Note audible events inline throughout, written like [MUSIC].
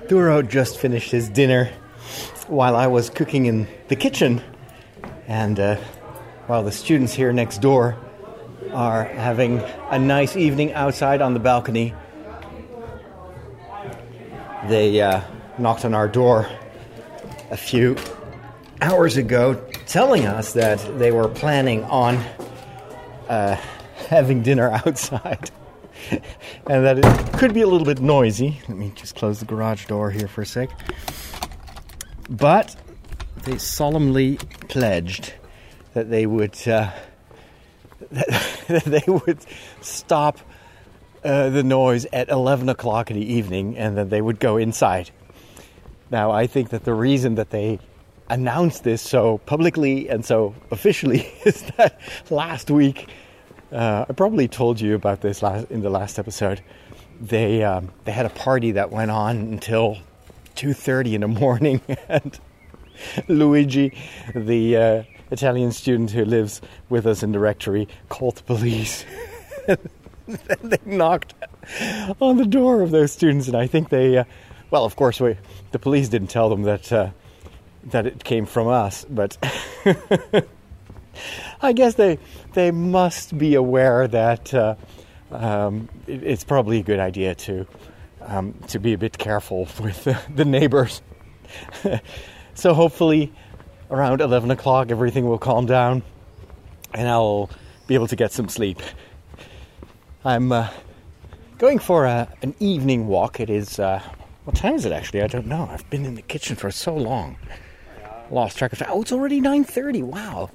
Arturo just finished his dinner while I was cooking in the kitchen, and uh, while the students here next door are having a nice evening outside on the balcony, they uh, knocked on our door a few hours ago telling us that they were planning on uh, having dinner [LAUGHS] outside [LAUGHS] and that it could be a little bit noisy. Let me just close the garage door here for a sec. But they solemnly pledged that they would uh, that [LAUGHS] they would stop uh, the noise at 11 o'clock in the evening and then they would go inside. Now, I think that the reason that they announced this so publicly and so officially [LAUGHS] is that last week, uh, I probably told you about this last, in the last episode. They um, they had a party that went on until 2:30 in the morning, [LAUGHS] and Luigi, the uh, Italian student who lives with us in the rectory, called the police. [LAUGHS] they knocked on the door of those students, and I think they, uh, well, of course, we, the police didn't tell them that uh, that it came from us, but [LAUGHS] I guess they they must be aware that uh, um, it, it's probably a good idea to um, to be a bit careful [LAUGHS] with the, the neighbors. [LAUGHS] so hopefully, around eleven o'clock, everything will calm down, and I'll be able to get some sleep. I'm uh, going for a, an evening walk. It is uh, what time is it actually? I don't know. I've been in the kitchen for so long. Lost track of time. Oh, it's already nine thirty. Wow.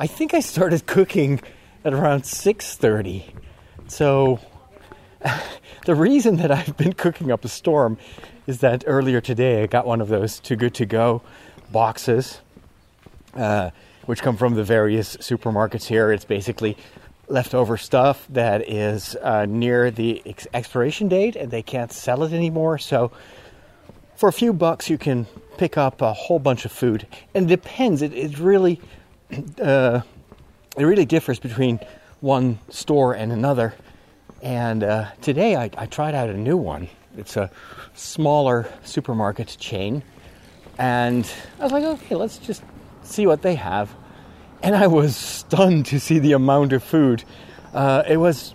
I think I started cooking at around six thirty. So [LAUGHS] the reason that I've been cooking up a storm is that earlier today I got one of those too good to go boxes, uh, which come from the various supermarkets here. It's basically leftover stuff that is uh, near the ex- expiration date and they can't sell it anymore. So for a few bucks, you can pick up a whole bunch of food. And it depends. It, it really [CLEARS THROAT] uh, it really differs between one store and another. And uh, today I, I, tried out a new one. It's a smaller supermarket chain. And I was like, okay, let's just see what they have. And I was stunned to see the amount of food. Uh, it was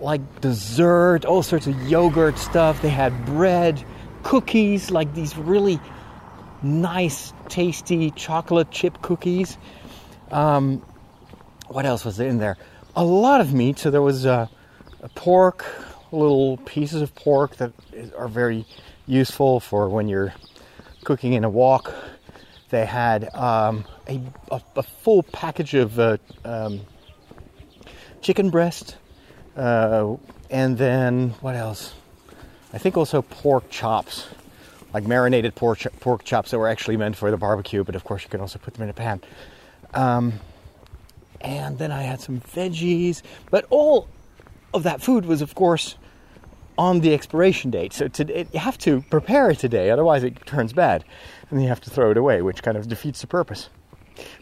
like dessert, all sorts of yogurt stuff. They had bread, cookies, like these really nice, tasty chocolate chip cookies. Um, what else was in there? A lot of meat. So there was uh, a pork, little pieces of pork that are very useful for when you're cooking in a wok. They had um, a, a, a, full package of uh, um, chicken breast, uh, and then what else? I think also pork chops, like marinated pork, pork chops that were actually meant for the barbecue, but of course you can also put them in a pan. Um, and then I had some veggies, but all of that food was, of course, on the expiration date. So to, it, you have to prepare it today, otherwise it turns bad, and you have to throw it away, which kind of defeats the purpose.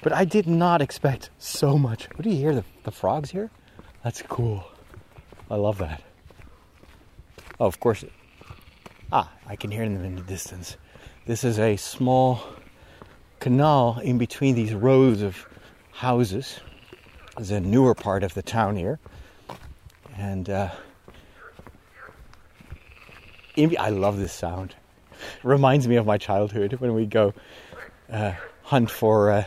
But I did not expect so much. What do you hear? The, the frogs here? That's cool. I love that. Oh, of course. Ah, I can hear them in the distance. This is a small canal in between these rows of houses. It's a newer part of the town here. And uh, I love this sound. [LAUGHS] Reminds me of my childhood when we go uh, hunt for uh,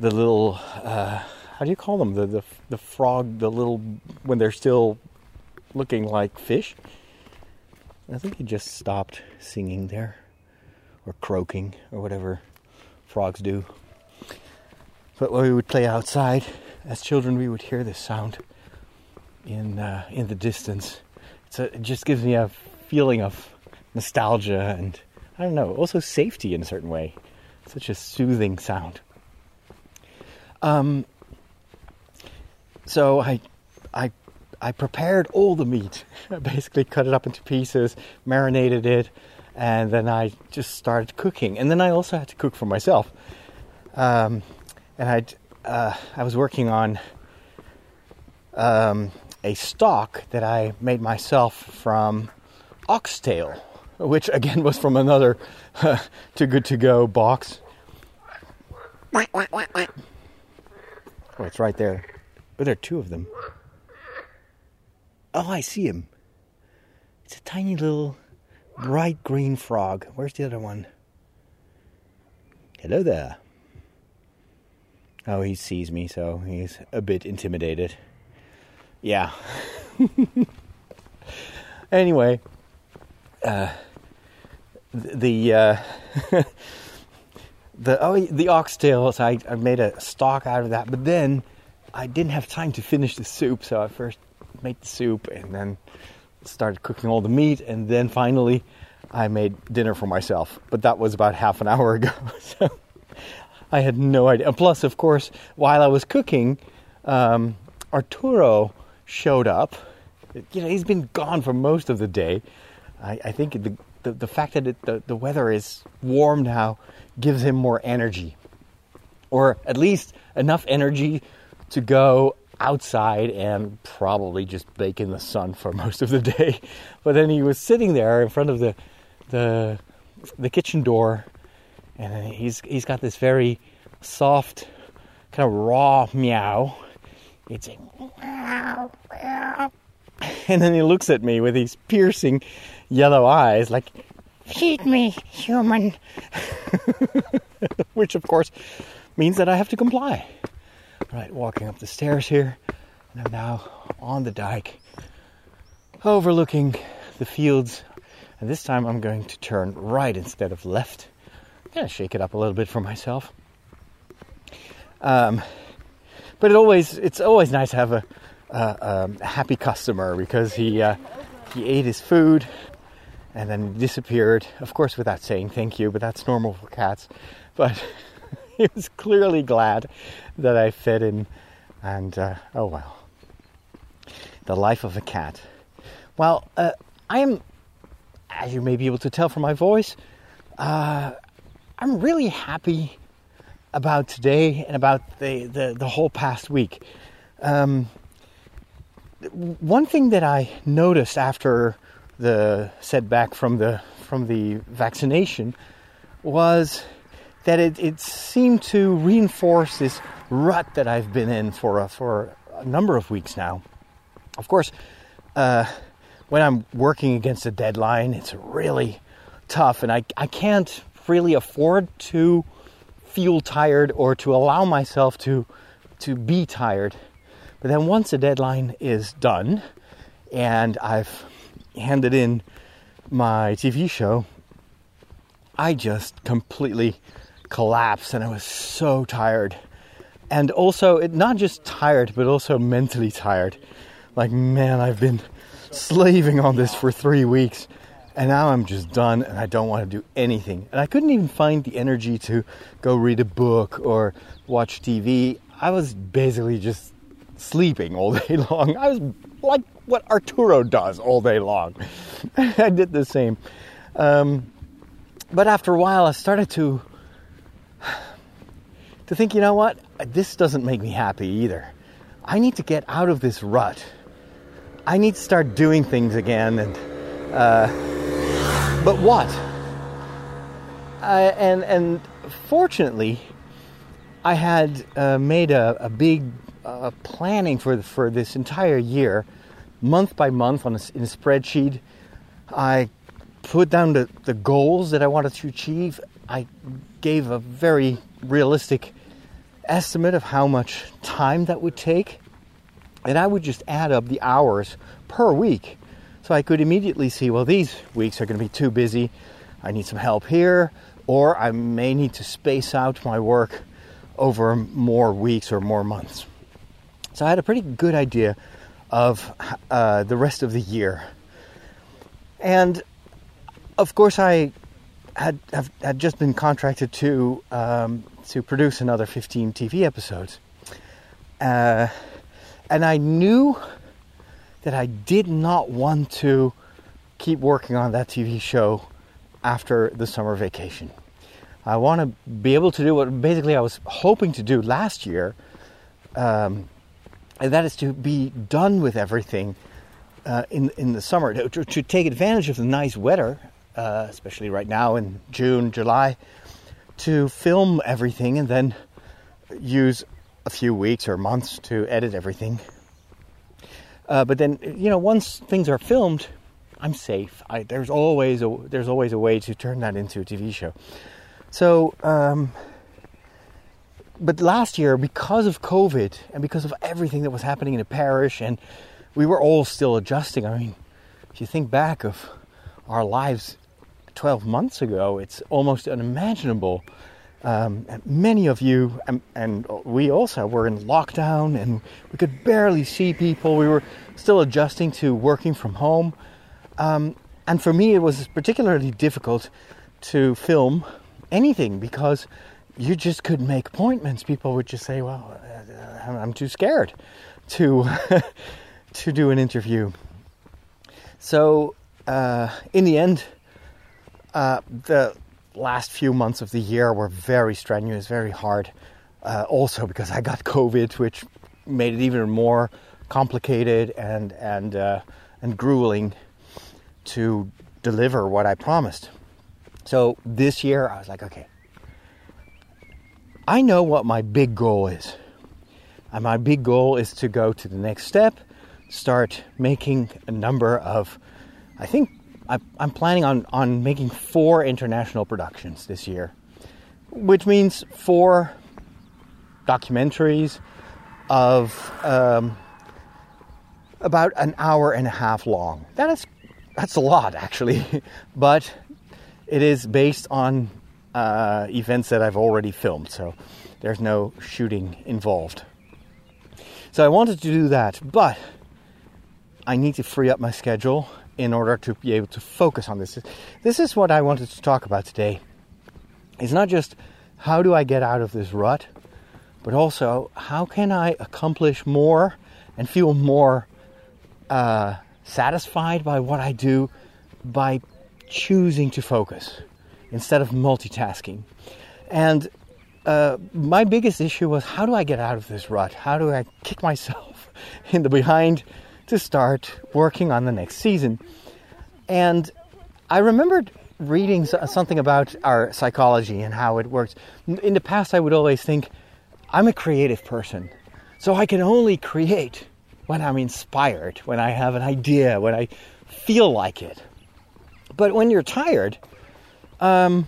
the little, uh, how do you call them? The, the, the frog, the little, when they're still looking like fish. I think he just stopped singing there, or croaking, or whatever frogs do. But when we would play outside as children, we would hear this sound in uh, in the distance. It just gives me a feeling of nostalgia and I don't know, also safety in a certain way. Such a soothing sound. Um, so I, I, I prepared all the meat. [LAUGHS] I basically cut it up into pieces, marinated it, and then I just started cooking. And then I also had to cook for myself. Um, and I, uh, I was working on um, a stock that I made myself from oxtail. which again was from another [LAUGHS] Too Good to Go box. Oh, it's right there. But there are two of them. Oh, I see him. It's a tiny little bright green frog. Where's the other one? Hello there. Oh, he sees me, so he's a bit intimidated. Yeah. [LAUGHS] anyway, uh, the uh, [LAUGHS] the oh the oxtails. I, I made a stock out of that, but then I didn't have time to finish the soup, so I first made the soup and then started cooking all the meat, and then finally I made dinner for myself. But that was about half an hour [LAUGHS] ago, so I had no idea. And plus, of course, while I was cooking, um, Arturo showed up. You know, he's been gone for most of the day. I, I think the, the, the fact that it, the, the weather is warm now gives him more energy, or at least enough energy to go outside and probably just bake in the sun for [LAUGHS] most of the day. But then he was sitting there in front of the the the kitchen door, and he's he's got this very soft, kind of raw meow. It's a meow, [LAUGHS] meow. And then he looks at me with these piercing yellow eyes, like, feed me, human. [LAUGHS] Which, of course, means that I have to comply. Right, walking up the stairs here, and I'm now on the dike, overlooking the fields. And this time I'm going to turn right instead of left. I'm gonna shake it up a little bit for myself. Um, but it always it's always nice to have a, a, a happy customer because he uh, he ate his food and then disappeared. Of course, without saying thank you, but that's normal for cats. But [LAUGHS] [LAUGHS] he was clearly glad that I fed him, and uh, oh well. The life of a cat. Well, uh, I am, as you may be able to tell from my voice, uh, I'm really happy about today and about the, the, the whole past week. Um, one thing that I noticed after the setback from the from the vaccination was that it, it seemed to reinforce this rut that I've been in for a, for a number of weeks now. Of course, uh, when I'm working against a deadline, it's really tough, and I, I can't really afford to feel tired or to allow myself to to be tired. But then once a deadline is done and I've handed in my TV show, I just completely collapsed and I was so tired. And also, it, not just tired, but also mentally tired. Like, man, I've been slaving on this for three weeks and now I'm just done and I don't want to do anything. And I couldn't even find the energy to go read a book or watch TV. I was basically just sleeping all [LAUGHS] day long. I was like what Arturo does all day long. [LAUGHS] I did the same. Um, but after a while, I started to to think, you know what? This doesn't make me happy either. I need to get out of this rut. I need to start doing things again, and uh, but what? Uh, and and fortunately, I had uh, made a, a big uh, planning for for this entire year month by month on a, in a spreadsheet. I put down the, the goals that I wanted to achieve. I gave a very realistic estimate of how much time that would take. And I would just add up the hours per week. So I could immediately see, well, these weeks are going to be too busy. I need some help here. Or I may need to space out my work over more weeks or more months. So I had a pretty good idea of uh, the rest of the year. And of course, I had have, had just been contracted to um, to produce another 15 TV episodes, uh, and I knew that I did not want to keep working on that TV show after the summer vacation. I want to be able to do what basically I was hoping to do last year, um, and that is to be done with everything uh, in in the summer to, to, take advantage of the nice weather uh, especially right now in June, July, to film everything and then use a few weeks or months to edit everything. Uh, but then, you know, once things are filmed, I'm safe. I, there's always a there's always a way to turn that into a TV show. So, um, but last year, because of COVID and because of everything that was happening in the parish, and we were all still adjusting. I mean, if you think back of our lives 12 months ago, it's almost unimaginable. Um, many of you and, and, we also were in lockdown and we could barely see people. We were still adjusting to working from home. Um, and for me, it was particularly difficult to film anything because you just couldn't make appointments. People would just say, "Well, uh, I'm too scared to [LAUGHS] to do an interview." So, uh, in the end, uh, the last few months of the year were very strenuous, very hard. Uh, also because I got COVID, which made it even more complicated and and uh, and grueling to deliver what I promised. So this year, I was like, okay, I know what my big goal is. And my big goal is to go to the next step, start making a number of, I think I'm planning on, on making four international productions this year, which means four documentaries of um, about an hour and a half long. That is that's a lot actually, [LAUGHS] but it is based on uh, events that I've already filmed, so there's no shooting involved. So I wanted to do that, but I need to free up my schedule in order to be able to focus on this. This is what I wanted to talk about today. It's not just how do I get out of this rut, but also how can I accomplish more and feel more uh, satisfied by what I do by choosing to focus instead of multitasking. And uh, my biggest issue was how do I get out of this rut? How do I kick myself [LAUGHS] in the behind to start working on the next season? And I remembered reading something about our psychology and how it works. In the past, I would always think, I'm a creative person, so I can only create when I'm inspired, when I have an idea, when I feel like it. But when you're tired, um,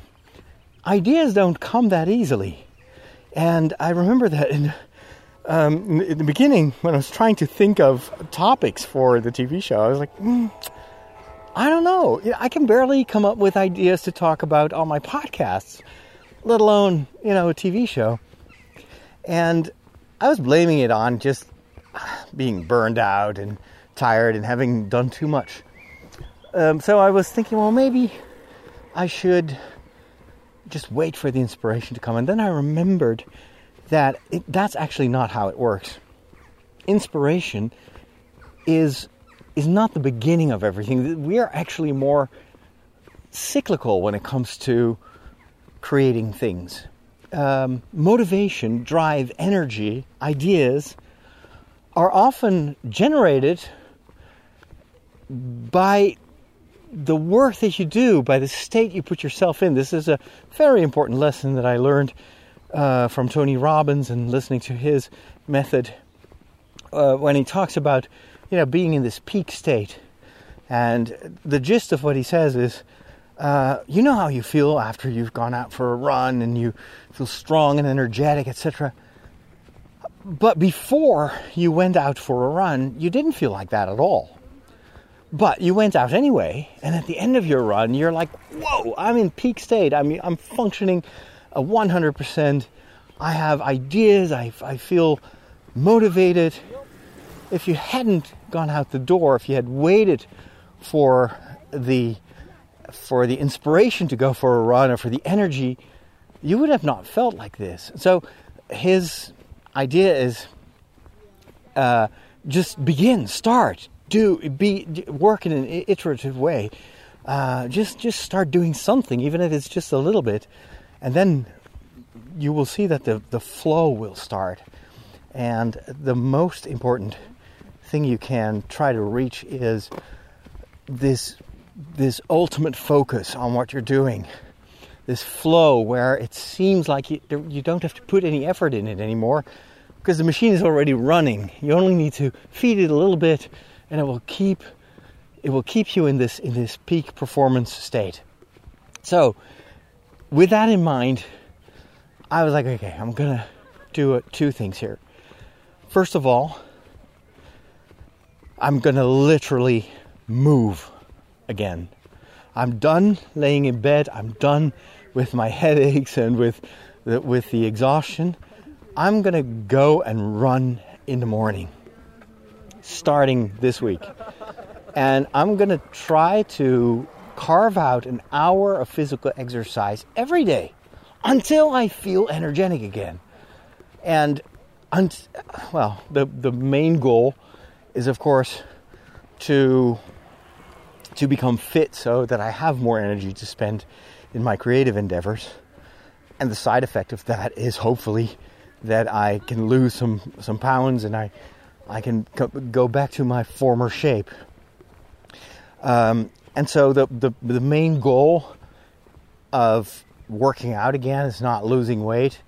ideas don't come that easily. And I remember that in, um, in, the beginning, when I was trying to think of topics for the TV show, I was like, mm, I don't know. I can barely come up with ideas to talk about on my podcasts, let alone, you know, a TV show. And I was blaming it on just being burned out and tired and having done too much. Um, so I was thinking, well, maybe I should just wait for the inspiration to come. And then I remembered that it, that's actually not how it works. Inspiration is is not the beginning of everything. We are actually more cyclical when it comes to creating things. Um, motivation, drive, energy, ideas are often generated by the work that you do, by the state you put yourself in. This is a very important lesson that I learned uh, from Tony Robbins and listening to his method uh, when he talks about, you know, being in this peak state. And the gist of what he says is, uh, you know how you feel after you've gone out for a run and you feel strong and energetic, etc. But before you went out for a run, you didn't feel like that at all. But you went out anyway, and at the end of your run, you're like, whoa, I'm in peak state. I mean, I'm functioning a 100%. I have ideas. I, I feel motivated. If you hadn't gone out the door, if you had waited for the for the inspiration to go for a run or for the energy, you would have not felt like this. So his idea is uh, just begin, start, do, be, work in an iterative way. Uh, just, just start doing something, even if it's just a little bit, and then you will see that the, the flow will start. And the most important thing you can try to reach is this this ultimate focus on what you're doing, this flow where it seems like you, you don't have to put any effort in it anymore because the machine is already running. You only need to feed it a little bit, and it will keep it will keep you in this in this peak performance state. So, with that in mind, I was like, okay, I'm gonna do two things here. First of all, I'm gonna literally move again. I'm done laying in bed. I'm done with my [LAUGHS] headaches and with the, with the exhaustion. I'm gonna go and run in the morning, starting this week, and I'm gonna try to carve out an hour of physical exercise every day until I feel energetic again. And well, the the main goal is, of course, to to become fit so that I have more energy to spend in my creative endeavors. And the side effect of that is hopefully that I can lose some, some pounds and I, I can go back to my former shape. Um, and so the, the, the main goal of working out again is not losing weight,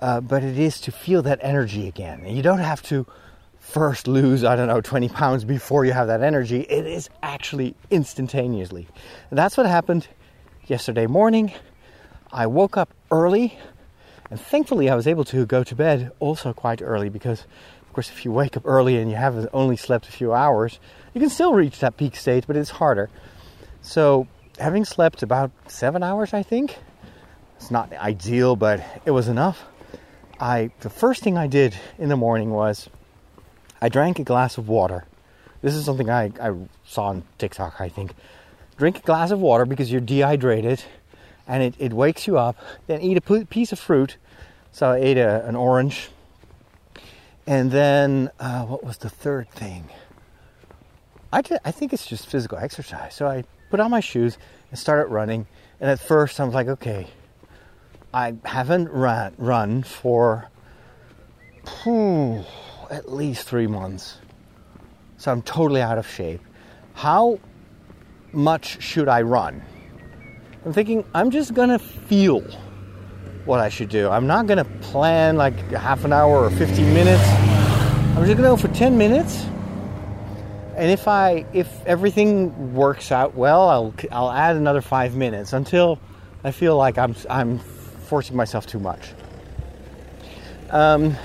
uh, but it is to feel that energy again. And you don't have to first lose, I don't know, 20 pounds before you have that energy. It is actually instantaneously. And that's what happened yesterday morning. I woke up early, and thankfully, I was able to go to bed also quite early because, of course, if you wake up early and you have only slept a few hours, you can still reach that peak state, but it's harder. So, having slept about seven hours, I think, it's not ideal, but it was enough. I the first thing I did in the morning was I drank a glass of water. This is something I, I saw on TikTok, I think. Drink a glass of water because you're dehydrated and it, it wakes you up. Then eat a piece of fruit. So I ate a, an orange. And then, uh, what was the third thing? I, did, I think it's just physical exercise. So I put on my shoes and started running. And at first, I was like, okay, I haven't run, run for. At least three months. So I'm totally out of shape. How much should I run? I'm thinking I'm just gonna feel what I should do. I'm not gonna plan like half an hour or 15 minutes. I'm just gonna go for 10 minutes. And if I if everything works out well, I'll I'll add another 5 minutes until I feel like I'm I'm forcing myself too much. Um,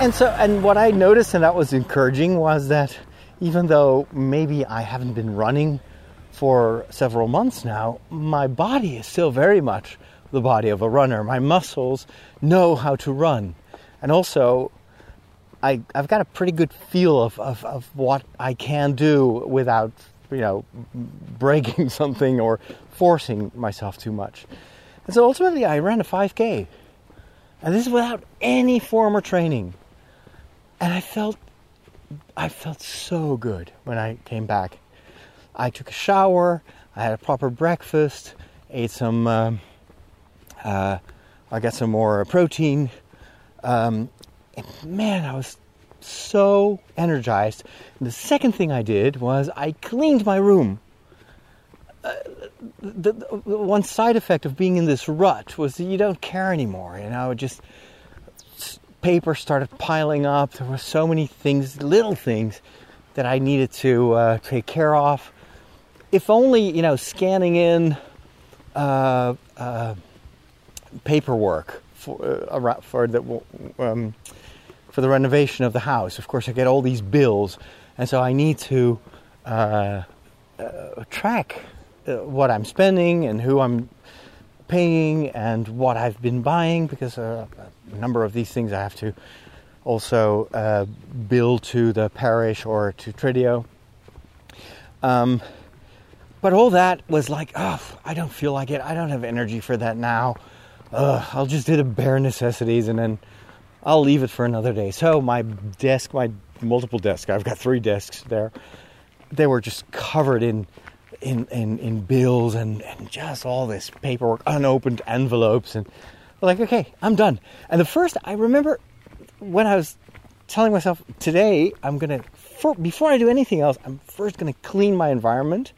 and so, and what I noticed and that was encouraging was that even though maybe I haven't been running for several months now, my body is still very much the body of a runner. My muscles know how to run. And also, I, have got a pretty good feel of, of, of what I can do without, you know, breaking [LAUGHS] something or forcing myself too much. And so ultimately, I ran a 5K. And this is without any former training and I felt I felt so good when I came back. I took a shower, I had a proper breakfast, ate some, um, uh, I got some more protein. Um, man, I was so energized. And the second thing I did was I cleaned my room. Uh, the, the, one side effect of being in this rut was that you don't care anymore. You know, just paper started piling up. There were so many things, little things, that I needed to uh, take care of. If only, you know, scanning in uh, uh, paperwork for uh, for the um, for the renovation of the house. Of course, I get all these bills, and so I need to uh, uh, track what I'm spending and who I'm paying and what I've been buying because uh, a number of these things I have to also uh, bill to the parish or to Trideo. Um, but all that was like, oh, I don't feel like it. I don't have energy for that now. I'll just do the bare necessities and then I'll leave it for another day. So my desk, my multiple desks, I've got three desks there. They were just covered in in, in, in bills and, and just all this paperwork, unopened envelopes, and like, okay, I'm done. And the first, I remember when I was telling myself, today I'm gonna, for, before I do anything else, I'm first gonna clean my environment.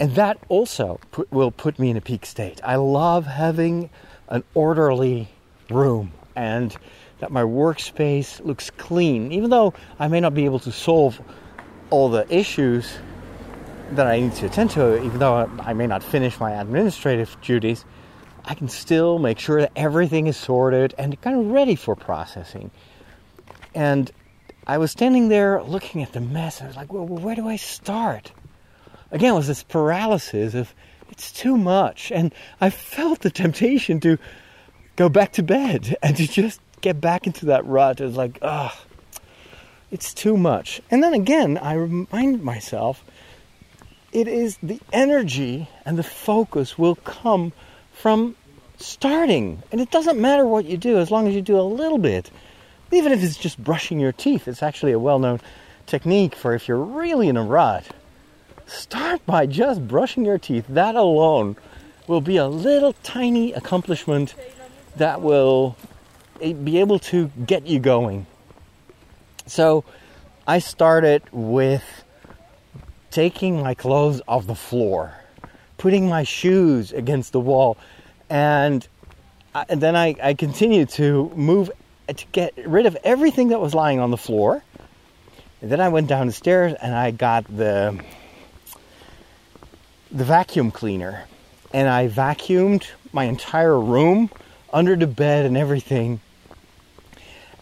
And that also put, will put me in a peak state. I love having an orderly room and that my workspace looks clean, even though I may not be able to solve all the issues that I need to attend to, even though I may not finish my administrative duties, I can still make sure that everything is sorted and kind of ready for processing. And I was standing there looking at the mess. And I was like, well, where do I start? Again, was this paralysis of it's too much. And I felt the temptation to go back to bed [LAUGHS] and to just get back into that rut. It was like, ugh, it's too much. And then again, I remind myself it is the energy and the focus will come from starting. And it doesn't matter what you do as long as you do a little bit. Even if it's just brushing your teeth, it's actually a well known technique for if you're really in a rut. Start by just brushing your teeth. That alone will be a little tiny accomplishment that will eh, be able to get you going. So I started with taking my clothes off the floor, putting my shoes against the wall, and, I, and then I, I continued to move eh, to get rid of everything that was lying on the floor. And then I went down the stairs and I got the the vacuum cleaner and I vacuumed my entire room under the bed and everything.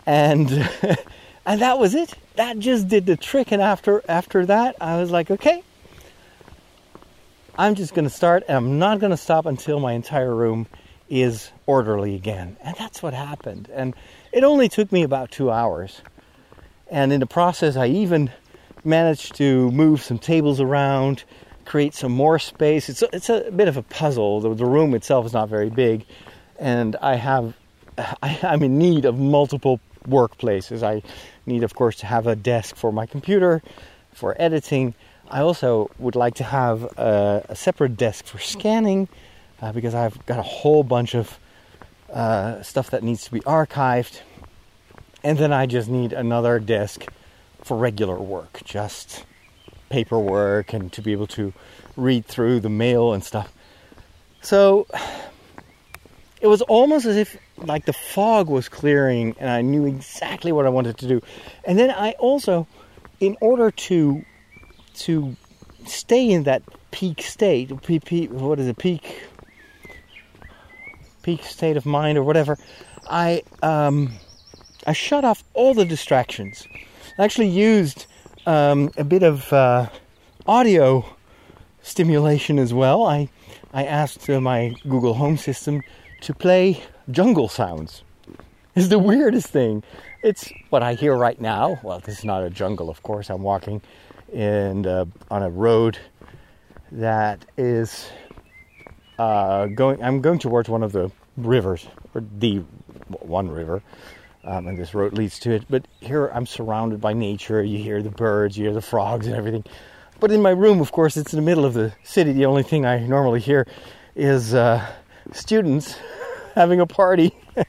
And [LAUGHS] and that was it that just did the trick. And after after that, I was like, okay, I'm just going to start, and I'm not going to stop until my entire room is orderly again. And that's what happened. And it only took me about two hours. And in the process, I even managed to move some tables around, create some more space. It's a, it's a bit of a puzzle. The, the room itself is not very big, and I have I, I'm in need of multiple workplaces. I need, of course, to have a desk for my computer, for editing. I also would like to have a, a separate desk for scanning uh, because I've got a whole bunch of uh, stuff that needs to be archived. And then I just need another desk for regular work, just paperwork and to be able to read through the mail and stuff. So it was almost as if like the fog was clearing and I knew exactly what I wanted to do. And then I also in order to to stay in that peak state, peak, what is it, peak peak state of mind or whatever, I um, I shut off all the distractions. I actually used um, a bit of uh, audio stimulation as well. I I asked uh, my Google Home system to play jungle sounds. It's the weirdest thing. It's what I hear right now. Well, this is not a jungle, of course. I'm walking in uh, on a road that is uh, going. I'm going towards one of the rivers, or the one river, um, and this road leads to it. But here I'm surrounded by nature. You hear the birds, you hear the frogs, and everything. But in my room, of course, it's in the middle of the city. The only thing I normally hear is uh, students [LAUGHS] having a party [LAUGHS] and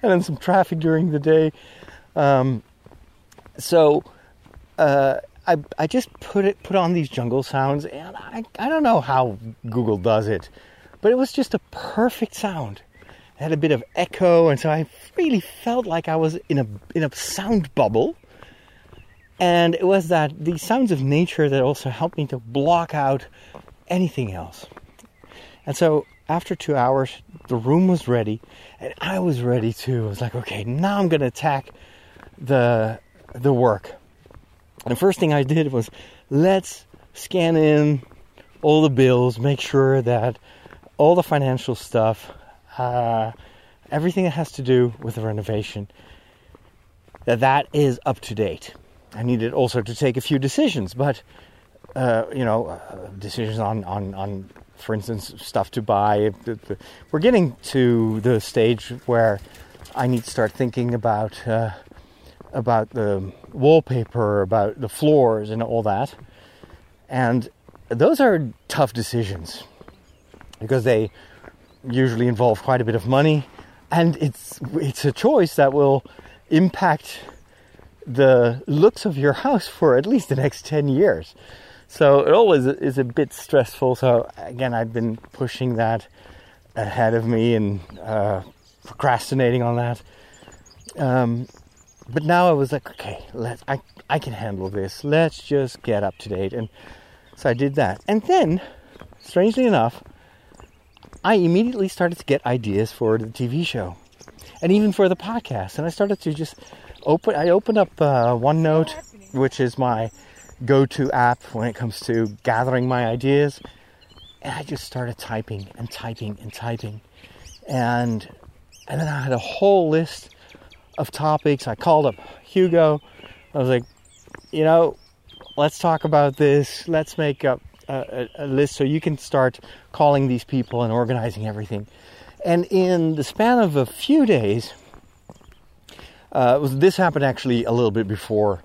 then some traffic during the day. Um, so uh, I, I just put it put on these jungle sounds, and I, I don't know how Google does it, but it was just a perfect sound. Had a bit of echo, and so I really felt like I was in a in a sound bubble. And it was that the sounds of nature that also helped me to block out anything else. And so after two hours, the room was ready, and I was ready too. I was like, okay, now I'm gonna attack the the work. And the first thing I did was let's scan in all the bills, make sure that all the financial stuff, uh, everything that has to do with the renovation, that that is up to date. I needed also to take a few decisions, but uh, you know, uh, decisions on, on, on for instance, stuff to buy. We're getting to the stage where I need to start thinking about uh, about the wallpaper, about the floors, and all that. And those are tough decisions because they usually involve quite a bit of money, and it's it's a choice that will impact the looks of your house for at least the next 10 years. So it always is a bit stressful. So again, I've been pushing that ahead of me and uh, procrastinating on that. Um, but now I was like, okay, let I I can handle this. Let's just get up to date. And so I did that. And then, strangely enough, I immediately started to get ideas for the TV show, and even for the podcast. And I started to just open. I opened up uh, OneNote, which is my go-to app when it comes to gathering my ideas, and I just started typing and typing and typing, and and then I had a whole list of topics. I called up Hugo. I was like, you know, let's talk about this. Let's make up a, a, list so you can start calling these people and organizing everything. And in the span of a few days, uh, was, this happened actually a little bit before.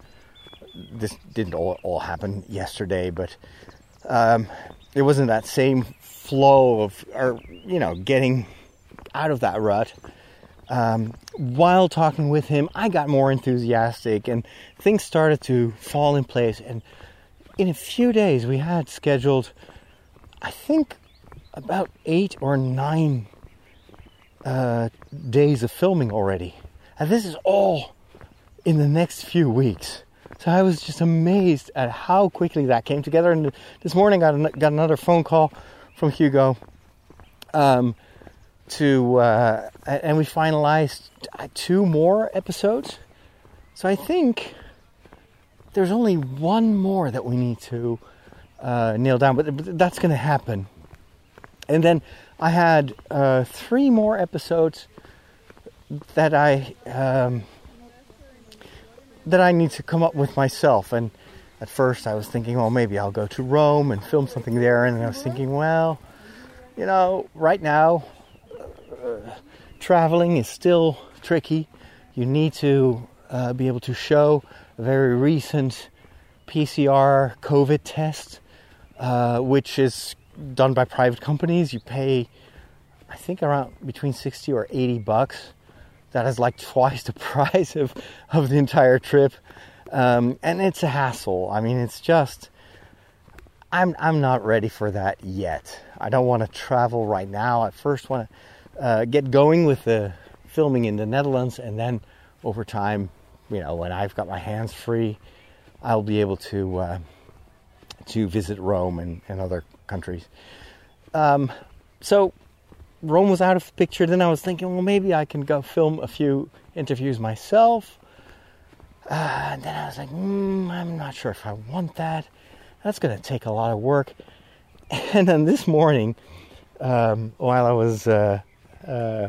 This didn't all, all happen yesterday, but um, it wasn't that same flow of, or you know, getting out of that rut um, while talking with him, I got more enthusiastic and things started to fall in place. And in a few days, we had scheduled, I think, about eight or nine uh, days of filming already. And this is all in the next few weeks. So I was just amazed at how quickly that came together. And this morning, I got, another phone call from Hugo. Um, to uh, and we finalized two more episodes. So I think there's only one more that we need to uh, nail down, but, that's going to happen. And then I had uh, three more episodes that I um, that I need to come up with myself. And at first, I was thinking, well, maybe I'll go to Rome and film something there. And I was thinking, well, you know, right now traveling is still tricky. You need to uh, be able to show very recent PCR COVID test, uh, which is done by private companies. You pay, I think, around between 60 or 80 bucks. That is like [LAUGHS] twice the price of, of the entire trip. Um, and it's a hassle. I mean, it's just, I'm, I'm not ready for that yet. I don't want to travel right now. I first want to uh, get going with the filming in the Netherlands, and then over time, you know, when I've got my hands free, I'll be able to uh, to visit Rome and, and other countries. Um, so Rome was out of the picture. Then I was thinking, well, maybe I can go film a few interviews myself. Uh, and then I was like, mm, I'm not sure if I want that. That's going to take a lot of work. [LAUGHS] And then this morning, um, while I was uh, uh,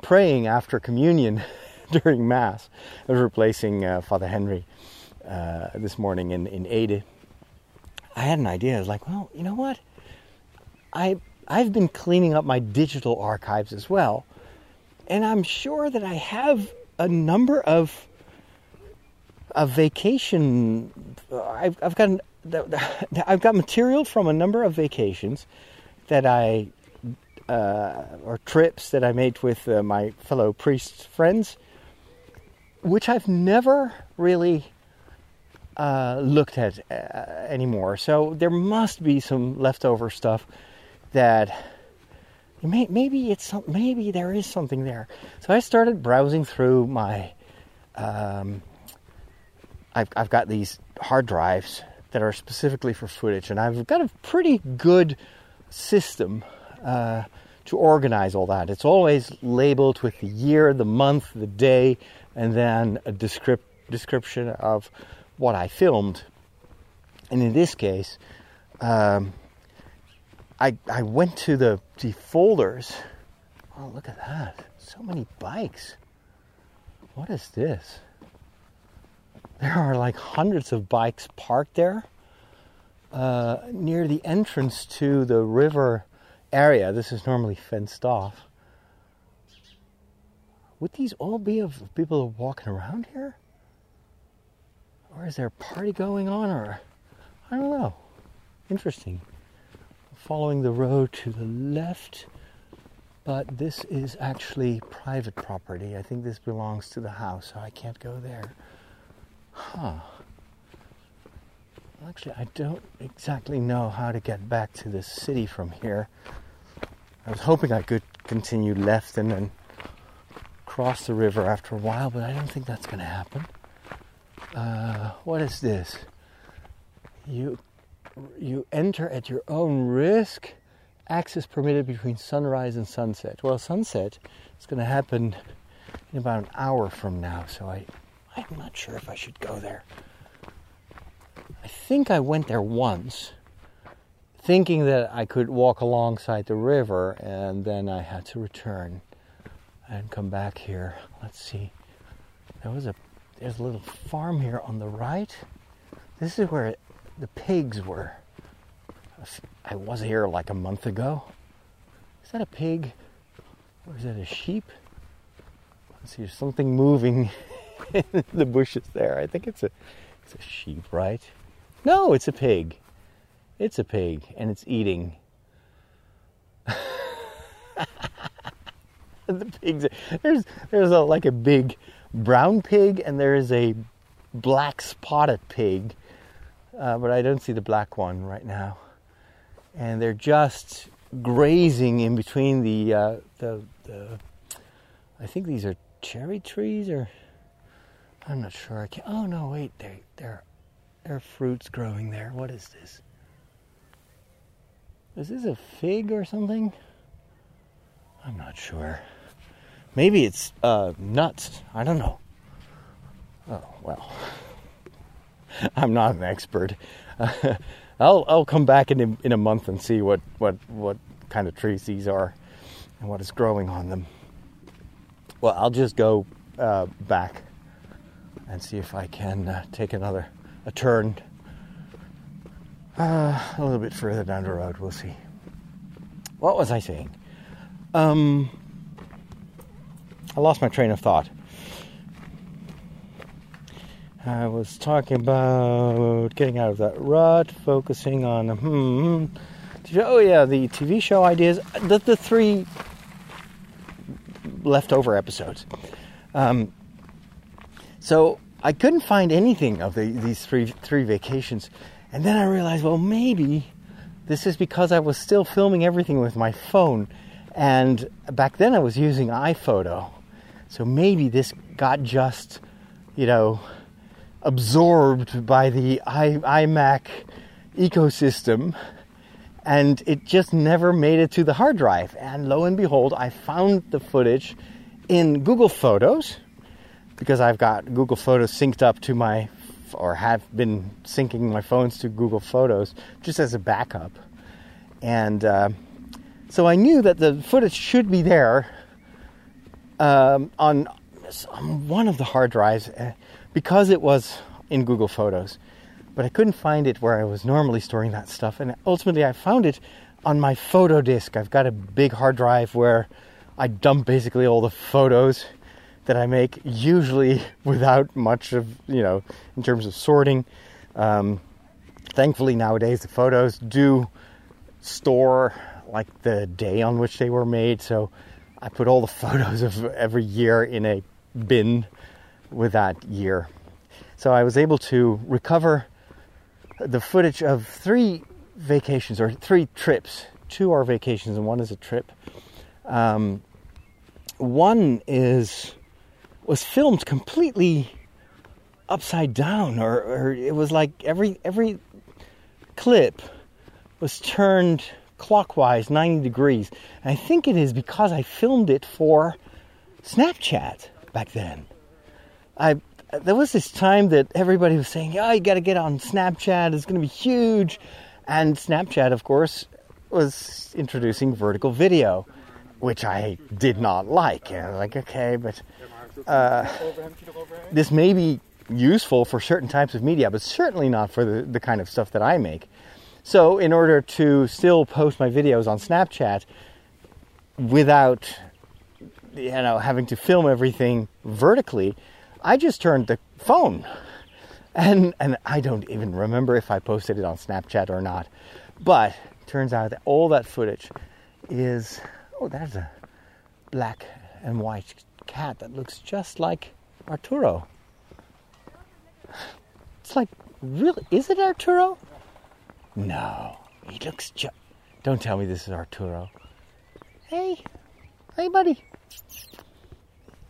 praying after communion [LAUGHS] [LAUGHS] during Mass. I was replacing uh, Father Henry uh, this morning in, in Ede. I had an idea. I was like, well, you know what? I, I've been cleaning up my digital archives as well. And I'm sure that I have a number of a vacation. I've, I've got [LAUGHS] I've got material from a number of vacations that I uh, or trips that I made with uh, my fellow priest friends, which I've never really uh, looked at uh, anymore. So there must be some leftover stuff that may, maybe it's some, maybe there is something there. So I started browsing through my. Um, I've, I've got these hard drives that are specifically for footage, and I've got a pretty good system uh, to organize all that. It's always labeled with the year, the month, the day, and then a descript- description of what I filmed. And in this case, um, I, I went to the, the folders. Oh, look at that. So many bikes. What is this? There are like hundreds of bikes parked there uh, near the entrance to the river area. This is normally fenced off. Would these all be of people walking around here? Or is there a party going on? Or I don't know. Interesting. Following the road to the left, but this is actually private property. I think this belongs to the house, so I can't go there. Huh. Actually, I don't exactly know how to get back to the city from here. I was hoping I could continue left and then cross the river after a while, but I don't think that's going to happen. Uh, what is this? You you enter at your own risk. Access permitted between sunrise and sunset. Well, sunset is going to happen in about an hour from now, so I I'm not sure if I should go there. I think I went there once, thinking that I could walk alongside the river, and then I had to return and come back here. Let's see. There was a there's a little farm here on the right. This is where the pigs were. I was here like a month ago. Is that a pig? Or is that a sheep? Let's see, there's something moving [LAUGHS] in the bushes there. I think it's a it's a sheep, right? No, it's a pig. It's a pig, and it's eating. [LAUGHS] the pigs. There's there's a, like a big brown pig, and there is a black spotted pig, uh, but I don't see the black one right now. And they're just grazing in between the uh, the the. I think these are cherry trees, or I'm not sure. I can't. Oh no, wait, they there are fruits growing there. What is this? Is this a fig or something? I'm not sure. Maybe it's uh, nuts. I don't know. Oh, well. [LAUGHS] I'm not an expert. [LAUGHS] I'll, I'll come back in a, in a month and see what, what, what kind of trees these are and what is growing on them. Well, I'll just go uh, back and see if I can uh, take another a turn uh, a little bit further down the road. We'll see. What was I saying? Um, I lost my train of thought. I was talking about getting out of that rut, focusing on hmm. Oh yeah, the TV show ideas. The the three leftover episodes. Um, so I couldn't find anything of the, these three three vacations, and then I realized, well, maybe this is because I was still filming everything with my phone, and back then I was using iPhoto, so maybe this got just, you know, absorbed by the iMac ecosystem. And it just never made it to the hard drive. And lo and behold, I found the footage in Google Photos because I've got Google Photos synced up to my, or have been syncing my phones to Google Photos just as a backup. And uh, so I knew that the footage should be there um, on, on one of the hard drives uh, because it was in Google Photos. But I couldn't find it where I was normally storing that stuff. And ultimately, I found it on my photo disk. I've got a big hard drive where I dump basically all the photos that I make, usually [LAUGHS] without much of, you know, in terms of sorting. Um, thankfully, nowadays, the photos do store like the day on which they were made. So I put all the [LAUGHS] photos of every year in a bin with that year. So I was able to recover the footage of three vacations or three trips. Two are vacations and one is a trip. Um, one is was filmed completely upside down, or, or it was like every every clip was turned clockwise 90 degrees. And I think it is because I filmed it for Snapchat back then. I there was this time that everybody was saying, "Yeah, you got to get on Snapchat. It's going to be huge." And Snapchat, of course, was introducing vertical video, which I did not like. And I was like, "Okay, but uh, this may be useful for certain types of media, but certainly not for the, the kind of stuff that I make." So, in order to still post my videos on Snapchat without you know having to film everything vertically, I just turned the phone. And and I don't even remember if I posted it on Snapchat or not. But turns out that all that footage is oh there's a black and white cat that looks just like Arturo. It's like Really? Is it Arturo? No. He looks just. Don't tell me this is Arturo. Hey. Hey, buddy.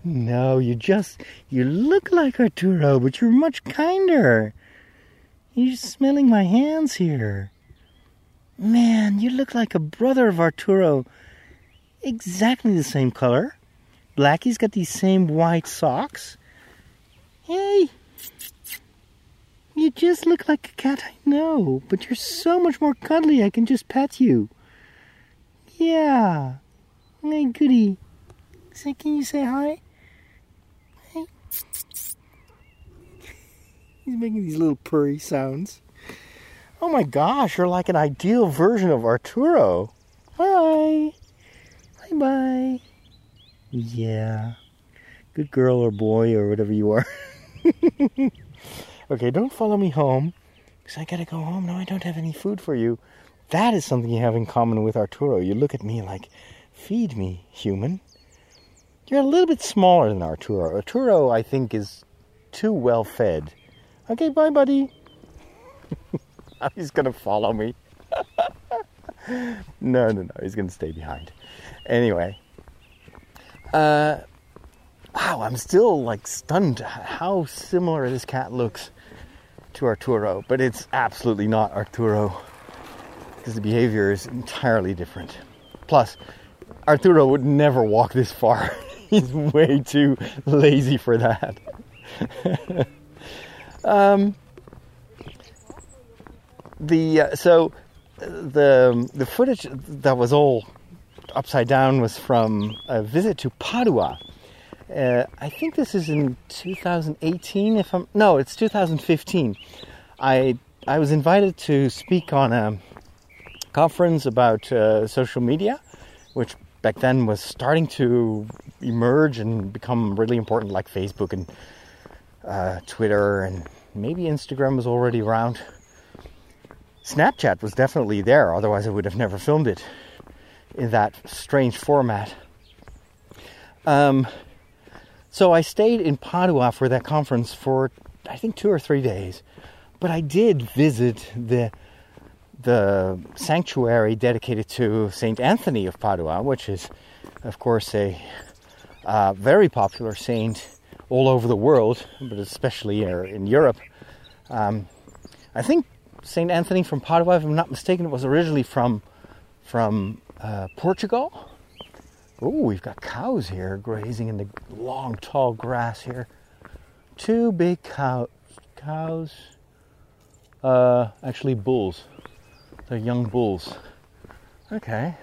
No, you just. You look like Arturo, but you're much kinder. You're smelling my hands here. Man, you look like a brother of Arturo. Exactly the same color. Blackie's got these same white socks. Hey, you just look like a cat I know, but you're so much more cuddly I can just pet you. Yeah. Hey, goody. Say, can you say hi? Hey. He's making these little purry sounds. Oh my gosh, you're like an ideal version of Arturo. Hi. Bye bye. Yeah. Good girl or boy or whatever you are. [LAUGHS] okay, don't follow me home because I gotta go home. No, I don't have any food for you. That is something you have in common with Arturo. You look at me like, feed me, human. You're a little bit smaller than Arturo. Arturo, I think, is too well fed. Okay, bye, buddy. [LAUGHS] he's gonna follow me. [LAUGHS] no, no, no. He's gonna stay behind. Anyway, uh, wow, I'm still like stunned how similar this cat looks to Arturo, but it's absolutely not Arturo because the behavior is entirely different. Plus, Arturo would never walk this far. [LAUGHS] He's way too lazy for that. [LAUGHS] um, the uh, so the the footage that was all upside down was from a visit to Padua. Uh, I think this is in 2018. If I'm no, it's 2015. I I was invited to speak on a conference about uh, social media, which back then was starting to emerge and become really important, like Facebook and uh, Twitter, and maybe Instagram was already around. Snapchat was definitely there, otherwise I would have never filmed it in that strange format. Um, so I stayed in Padua for that conference for I think two or three days, but I did visit the the sanctuary dedicated to Saint Anthony of Padua, which is, of course, a uh, very popular saint all over the world, but especially in Europe. Um, I think Saint Anthony from Padua, if I'm not mistaken, was originally from from uh, Portugal. Oh, we've got cows here grazing in the long, tall grass here. Two big cow- cows. Uh, actually, bulls. They're young bulls. Okay.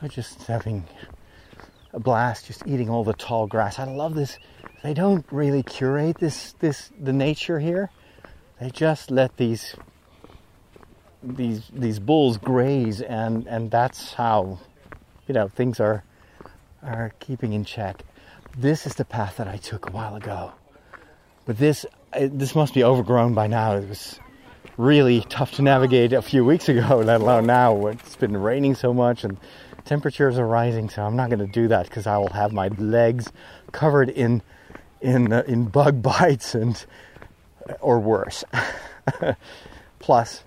They're just having a blast, just eating all the tall grass. I love this. They don't really curate this, this the nature here. They just let these these these bulls graze, and and that's how you know things are are keeping in check. This is the path that I took a while ago, but this this must be overgrown by now. It was really tough to navigate a few weeks ago, [LAUGHS] let alone now. It's been raining so much and temperatures are rising, so I'm not going to do that because I will have my legs covered in in uh, in bug [LAUGHS] bites and or worse. [LAUGHS] Plus,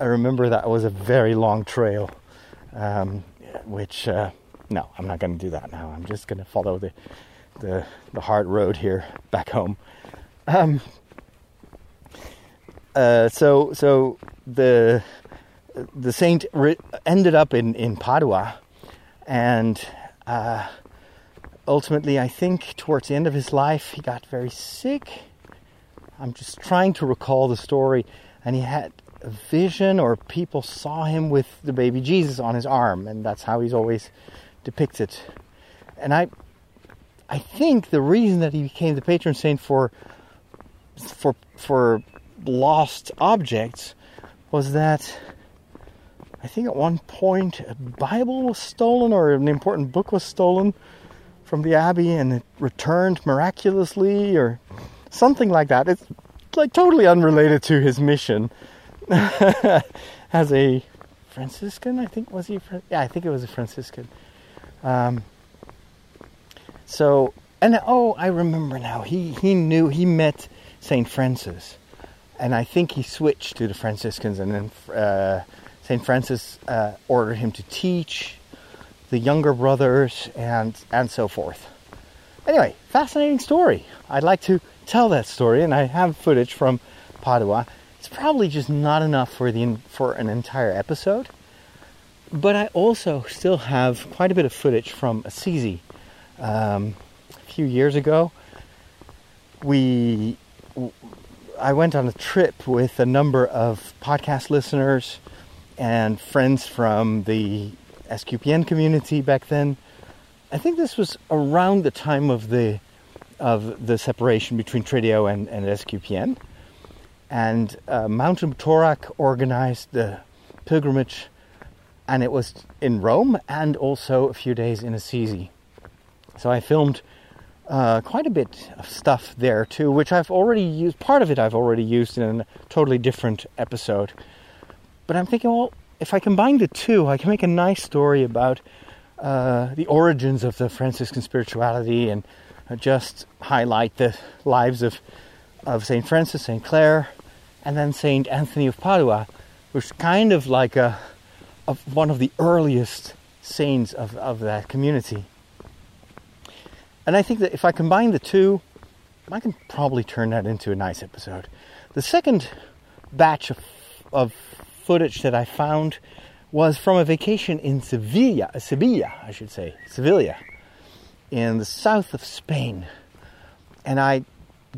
I remember that was a very long trail, um, which uh, no, I'm not going to do that now. I'm just going to follow the, the the hard road here back home. Um, uh, so so the the saint re- ended up in in Padua, and uh, ultimately, I think towards the end of his life, he got very sick. I'm just trying to recall the story, and he had vision or people saw him with the baby Jesus on his arm, and that's how he's always depicted. And I, I think the reason that he became the patron saint for, for, for lost objects was that I think at one point a Bible was stolen or an important book was stolen from the abbey and it returned miraculously or something like that. It's like totally unrelated to his mission. [LAUGHS] as a Franciscan, I think was he? Yeah, I think it was a Franciscan. Um, so, and oh, I remember now. He he knew he met Saint Francis, and I think he switched to the Franciscans, and then uh, Saint Francis uh, ordered him to teach the younger brothers and and so forth. Anyway, fascinating story. I'd like to tell that story, and I have footage from Padua. It's probably just not enough for the for an entire episode, but I also still have quite a bit of footage from Assisi. Um, a few years ago, we I went on a trip with a number of podcast listeners and friends from the SQPN community back then. I think this was around the time of the of the separation between Trideo and, and SQPN. And uh, Mountain Torak organized the pilgrimage, and it was in Rome and also a few days in Assisi. So I filmed uh, quite a bit of stuff there too, which I've already used. Part of it I've already used in a totally different episode. But I'm thinking, well, if I combine the two, I can make a nice story about uh, the origins of the Franciscan spirituality and just highlight the lives of of Saint Francis, Saint Clare, and then Saint Anthony of Padua, which is kind of like a one of the earliest saints of, of that community. And I think that if I combine the two, I can probably turn that into a nice episode. The second batch of, of footage that I found was from a vacation in Sevilla, Sevilla, I should say, Sevilla, in the south of Spain. And I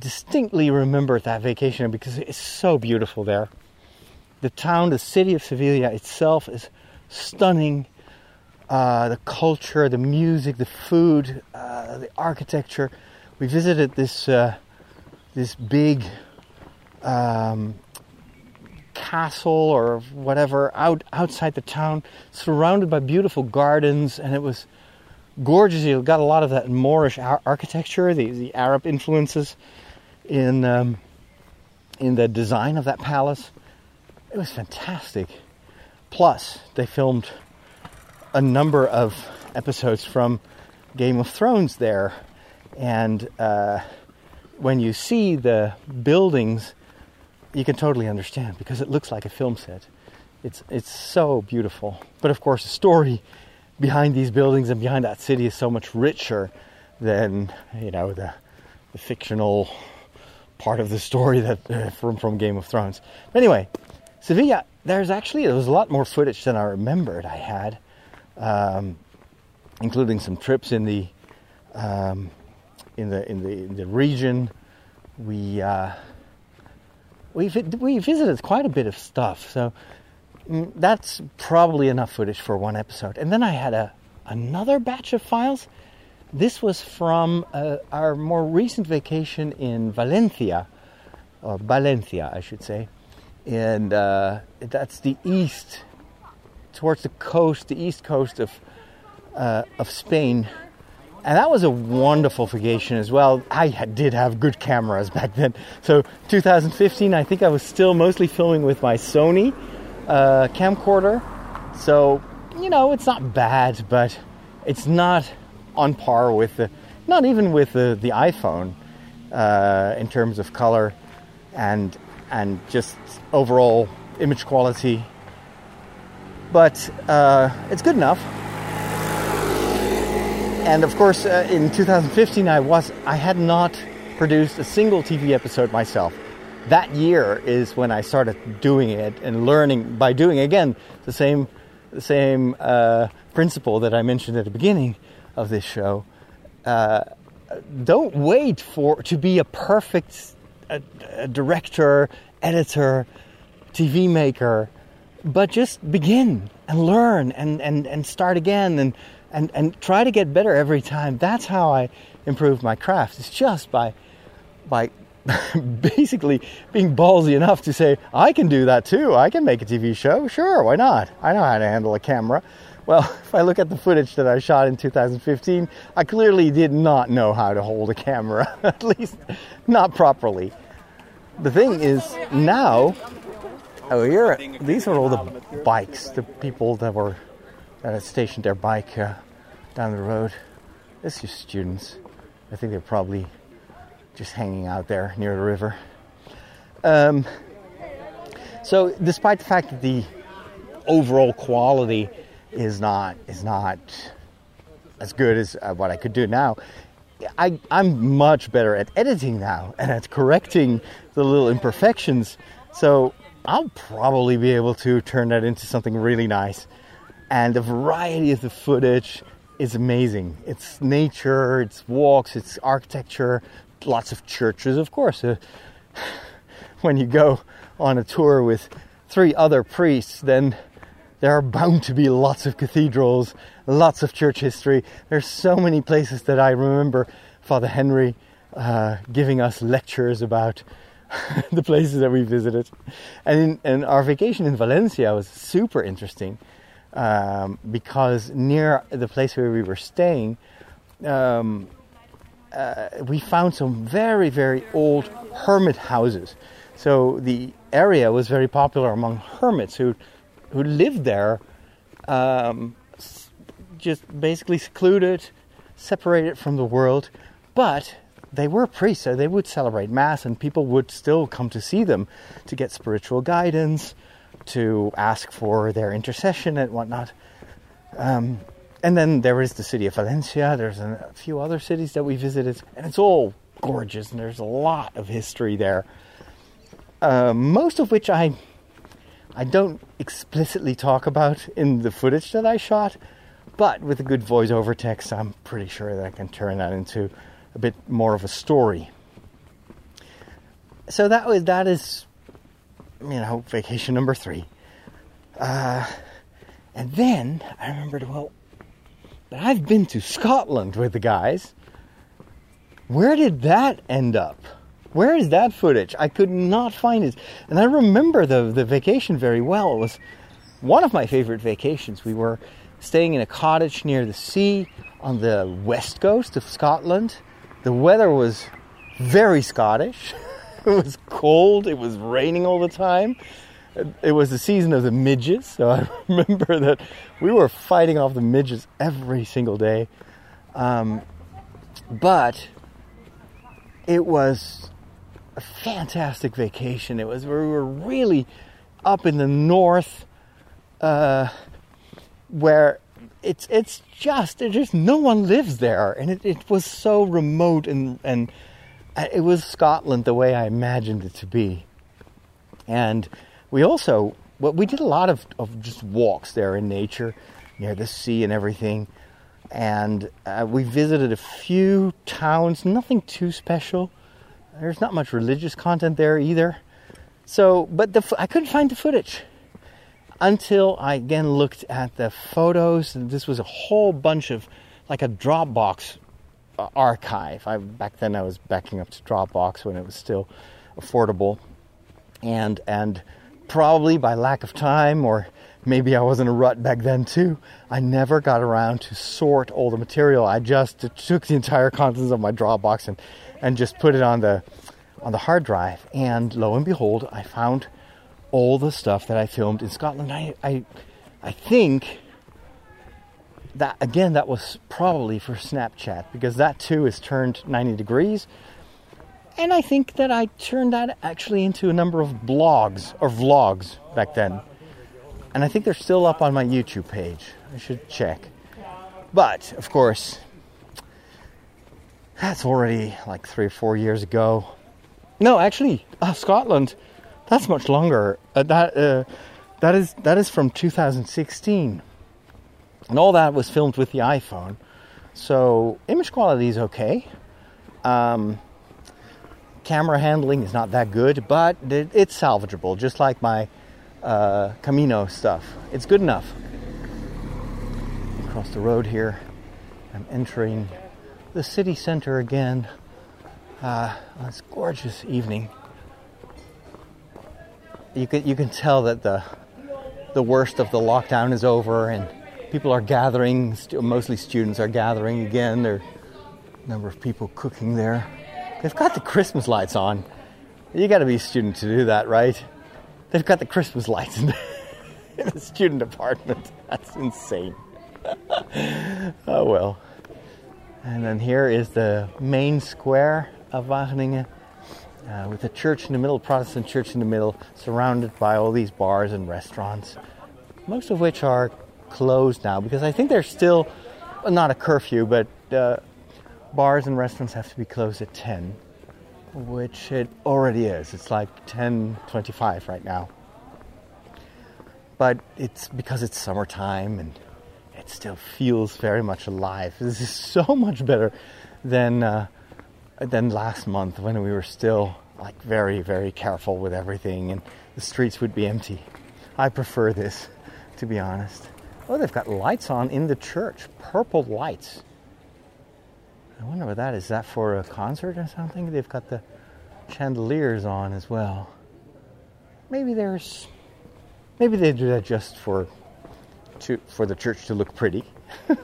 distinctly remember that vacation because it's so beautiful there. The town, the city of Sevilla itself is stunning uh, the culture, the music, the food, uh, the architecture. We visited this uh, this big um, castle or whatever out outside the town, surrounded by beautiful gardens, and it was gorgeous. You got a lot of that Moorish ar- architecture, the, the Arab influences in um, in the design of that palace. It was fantastic. Plus, they filmed a number of episodes from Game of Thrones there, and uh, when you see the buildings, you can totally understand because it looks like a film set. It's it's so beautiful, but of course the story behind these buildings and behind that city is so much richer than you know the, the fictional part of the story that [LAUGHS] from from Game of Thrones. But anyway, Sevilla. There's actually there was a lot more footage than I remembered I had um, including some trips in the um, in the in the in the region. We uh, we we visited quite a bit of stuff, so mm, that's probably enough footage for one episode. And then I had a another batch of files. This was from uh, our more recent vacation in Valencia, or Valencia, I should say, and uh, that's the east towards the coast, the east coast of uh, of Spain, and that was a wonderful vacation as well. I did have good cameras back then. So 2015, I think I was still mostly filming with my Sony uh, camcorder. So you know, it's not bad, but it's not on par with the, not even with the the iPhone uh, in terms of color and and just overall image quality but uh, it's good enough. And of course, uh, in 2015, I was I had not produced a single TV episode myself. That year is when I started doing it and learning by doing again the same the same uh, principle that I mentioned at the beginning of this show. Uh, don't wait for to be a perfect director, editor, TV maker but just begin and learn and, and, and start again and, and, and try to get better every time. That's how I improve my craft. It's just by, by [LAUGHS] basically being ballsy enough to say, I can do that too. I can make a TV show. Sure, why not? I know how to handle a camera. Well, [LAUGHS] if I look at the footage that I shot in 2015, I clearly did not know how to hold a camera, [LAUGHS] at least not properly. The thing is, now Oh, here, these are all the bikes, the people that were that had stationed their bike uh, down the road. This is students. I think they're probably just hanging out there near the river. Um, So, despite the fact that the overall quality is not is not as good as uh, what I could do now, I, I'm much better at editing now and at correcting the little imperfections. So I'll probably be able to turn that into something really nice. And the variety of the footage is amazing. It's nature, it's walks, it's architecture, lots of churches, of course. Uh, [SIGHS] when you go on a tour with three other priests, then there are bound to be lots of cathedrals, lots of church history. There's so many places that I remember Father Henry uh, giving us lectures about [LAUGHS] the places that we visited. And, in, and our vacation in Valencia was super interesting um, because near the place where we were staying, um, uh, we found some very, very old hermit houses. So the area was very popular among hermits who who lived there, um, just basically secluded, separated from the world, but they were priests, so they would celebrate Mass, and people would still come to see them to get spiritual guidance, to ask for their intercession and whatnot. Um, and then there is the city of Valencia. There's a few other cities that we visited, and it's all gorgeous, and there's a lot of history there. Uh, most of which I I don't explicitly talk about in the footage that I shot, but with a good voiceover text, I'm pretty sure that I can turn that into a bit more of a story. So that was that is, you know, vacation number three. Uh, and then I remembered, well, I've been to Scotland with the guys. Where did that end up? Where is that footage? I could not find it. And I remember the, the vacation very well. It was one of my favorite vacations. We were staying in a cottage near the sea on the west coast of Scotland. The weather was very Scottish. [LAUGHS] it was cold, it was raining all the time. It was the season of the midges, so I [LAUGHS] remember that we were fighting off the midges every single day. Um, but it was fantastic vacation. It was we were really up in the north, uh, where it's it's just there's no one lives there, and it, it was so remote and and uh, it was Scotland the way I imagined it to be. And we also well, we did a lot of, of just walks there in nature, near the sea and everything. And uh, we visited a few towns, nothing too special. There's not much religious content there either. So, but the, I couldn't find the footage until I again looked at the photos. And this was a whole bunch of like a Dropbox uh, archive. I back then I was backing up to Dropbox when it was still affordable, and and probably by lack of time or maybe I was in a rut back then too. I never got around to sort all the material. I just took the entire contents of my Dropbox and and just put it on the on the hard drive. And lo and behold, I found all the stuff that I filmed in Scotland. I I, I think that again that was probably for Snapchat because that too is turned 90 degrees. And I think that I turned that actually into a number of blogs or vlogs back then. And I think they're still up on my YouTube page. I should check. But, of course, that's already like three or four years ago. No, actually, uh, Scotland. That's much longer. Uh, that uh, that is that is from 2016, and all that was filmed with the iPhone. So image quality is okay. Um, camera handling is not that good, but it, it's salvageable, just like my uh, Camino stuff. It's good enough. Across the road here, I'm entering the city center again uh, on this gorgeous evening. You can you can tell that the the worst of the lockdown is over and people are gathering. Mostly students are gathering again. There are a number of people cooking there. They've got the Christmas lights on. You got to be a student to do that, right? They've got the Christmas lights in the, [LAUGHS] in the student apartment. That's insane. [LAUGHS] oh well. And then here is the main square of Wageningen. uh, with a church in the middle, Protestant church in the middle, surrounded by all these bars and restaurants, most of which are closed now because I think there's still not a curfew, but uh, bars and restaurants have to be closed at 10, which it already is. It's like 10:25 right now. But it's because it's summertime and it still feels very much alive. This is so much better than uh, than last month when we were still like very very careful with everything and the streets would be empty. I prefer this, to be honest. Oh, they've got lights on in the church, purple lights. I wonder what that is. Is that for a concert or something? They've got the chandeliers on as well. Maybe there's, maybe they do that just for, to for the church to look pretty,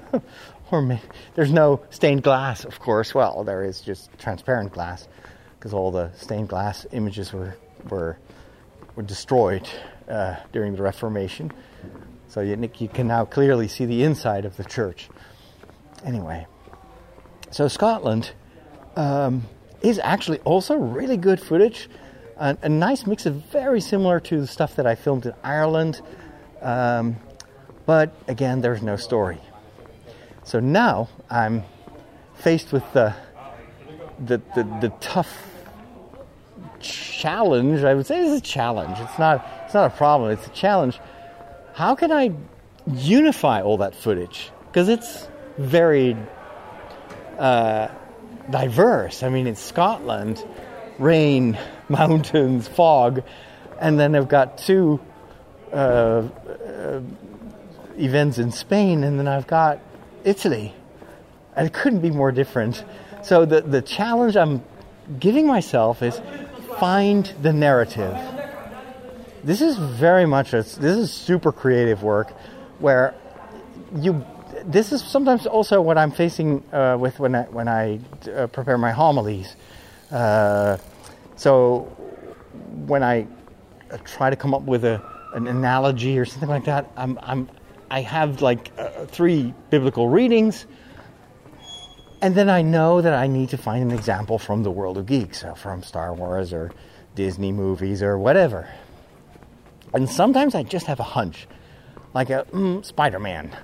[LAUGHS] or maybe, there's no stained glass, of course. Well, there is just transparent glass, because all the stained glass images were were were destroyed uh, during the Reformation. So you, you can now clearly see the inside of the church. Anyway, so Scotland um, is actually also really good footage. A, a, nice mix of very similar to the stuff that I filmed in Ireland. Um, but again, there's no story. So now I'm faced with the, the, the, the tough challenge. I would say it's a challenge. It's not, it's not a problem, it's a challenge how can I unify all that footage? Because it's very uh, diverse. I mean, it's Scotland, rain, [LAUGHS] mountains, fog, and then I've got two uh, uh, events in Spain, and then I've got Italy. And it couldn't be more different. So the, the challenge I'm giving myself is find the narrative this is very much a, this is super creative work where you this is sometimes also what I'm facing uh, with when I when I uh, prepare my homilies. Uh, so when I uh, try to come up with a an analogy or something like that, I'm I'm I have like uh, three biblical readings, and then I know that I need to find an example from the world of geeks, from Star Wars or Disney movies or whatever. And sometimes I just have a hunch, like a mm, Spider Man.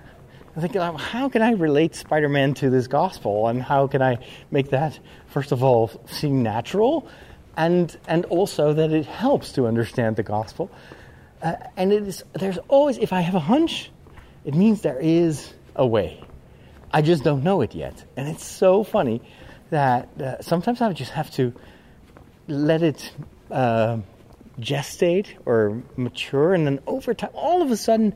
I think, oh, how can I relate Spider Man to this gospel? And how can I make that, first of all, seem natural? And, and also that it helps to understand the gospel. Uh, and it is, there's always, if I have a hunch, it means there is a way. I just don't know it yet. And it's so funny that uh, sometimes I just have to let it uh, gestate or mature, and then over time, all of a sudden,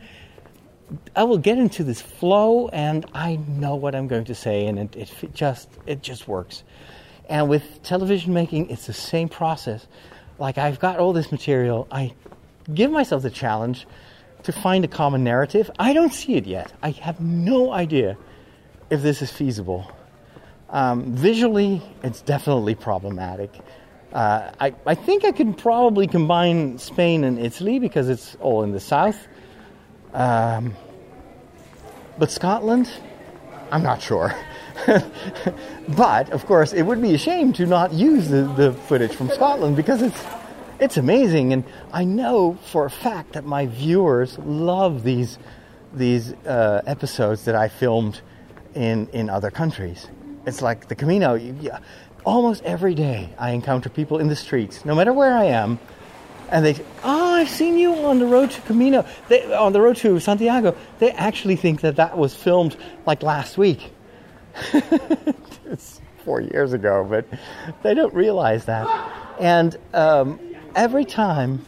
I will get into this flow, and I know what I'm going to say, and it, it just it just works. And with television making, it's the same process. Like I've got all this material, I give myself the challenge to find a common narrative. I don't see it yet. I have no idea if this is feasible. Um, visually, it's definitely problematic. Uh, I, I think I can probably combine Spain and Italy because it's all in the south. Um, but Scotland, I'm not sure. [LAUGHS] but of course, it would be a shame to not use the, the footage from Scotland because it's it's amazing, and I know for a fact that my viewers love these these uh, episodes that I filmed in in other countries. It's like the Camino. You, almost every day I encounter people in the streets, no matter where I am, and they, oh, I've seen you on the road to Camino, they, on the road to Santiago. They actually think that that was filmed like last week. [LAUGHS] it's four years ago, but they don't realize that. And um, every time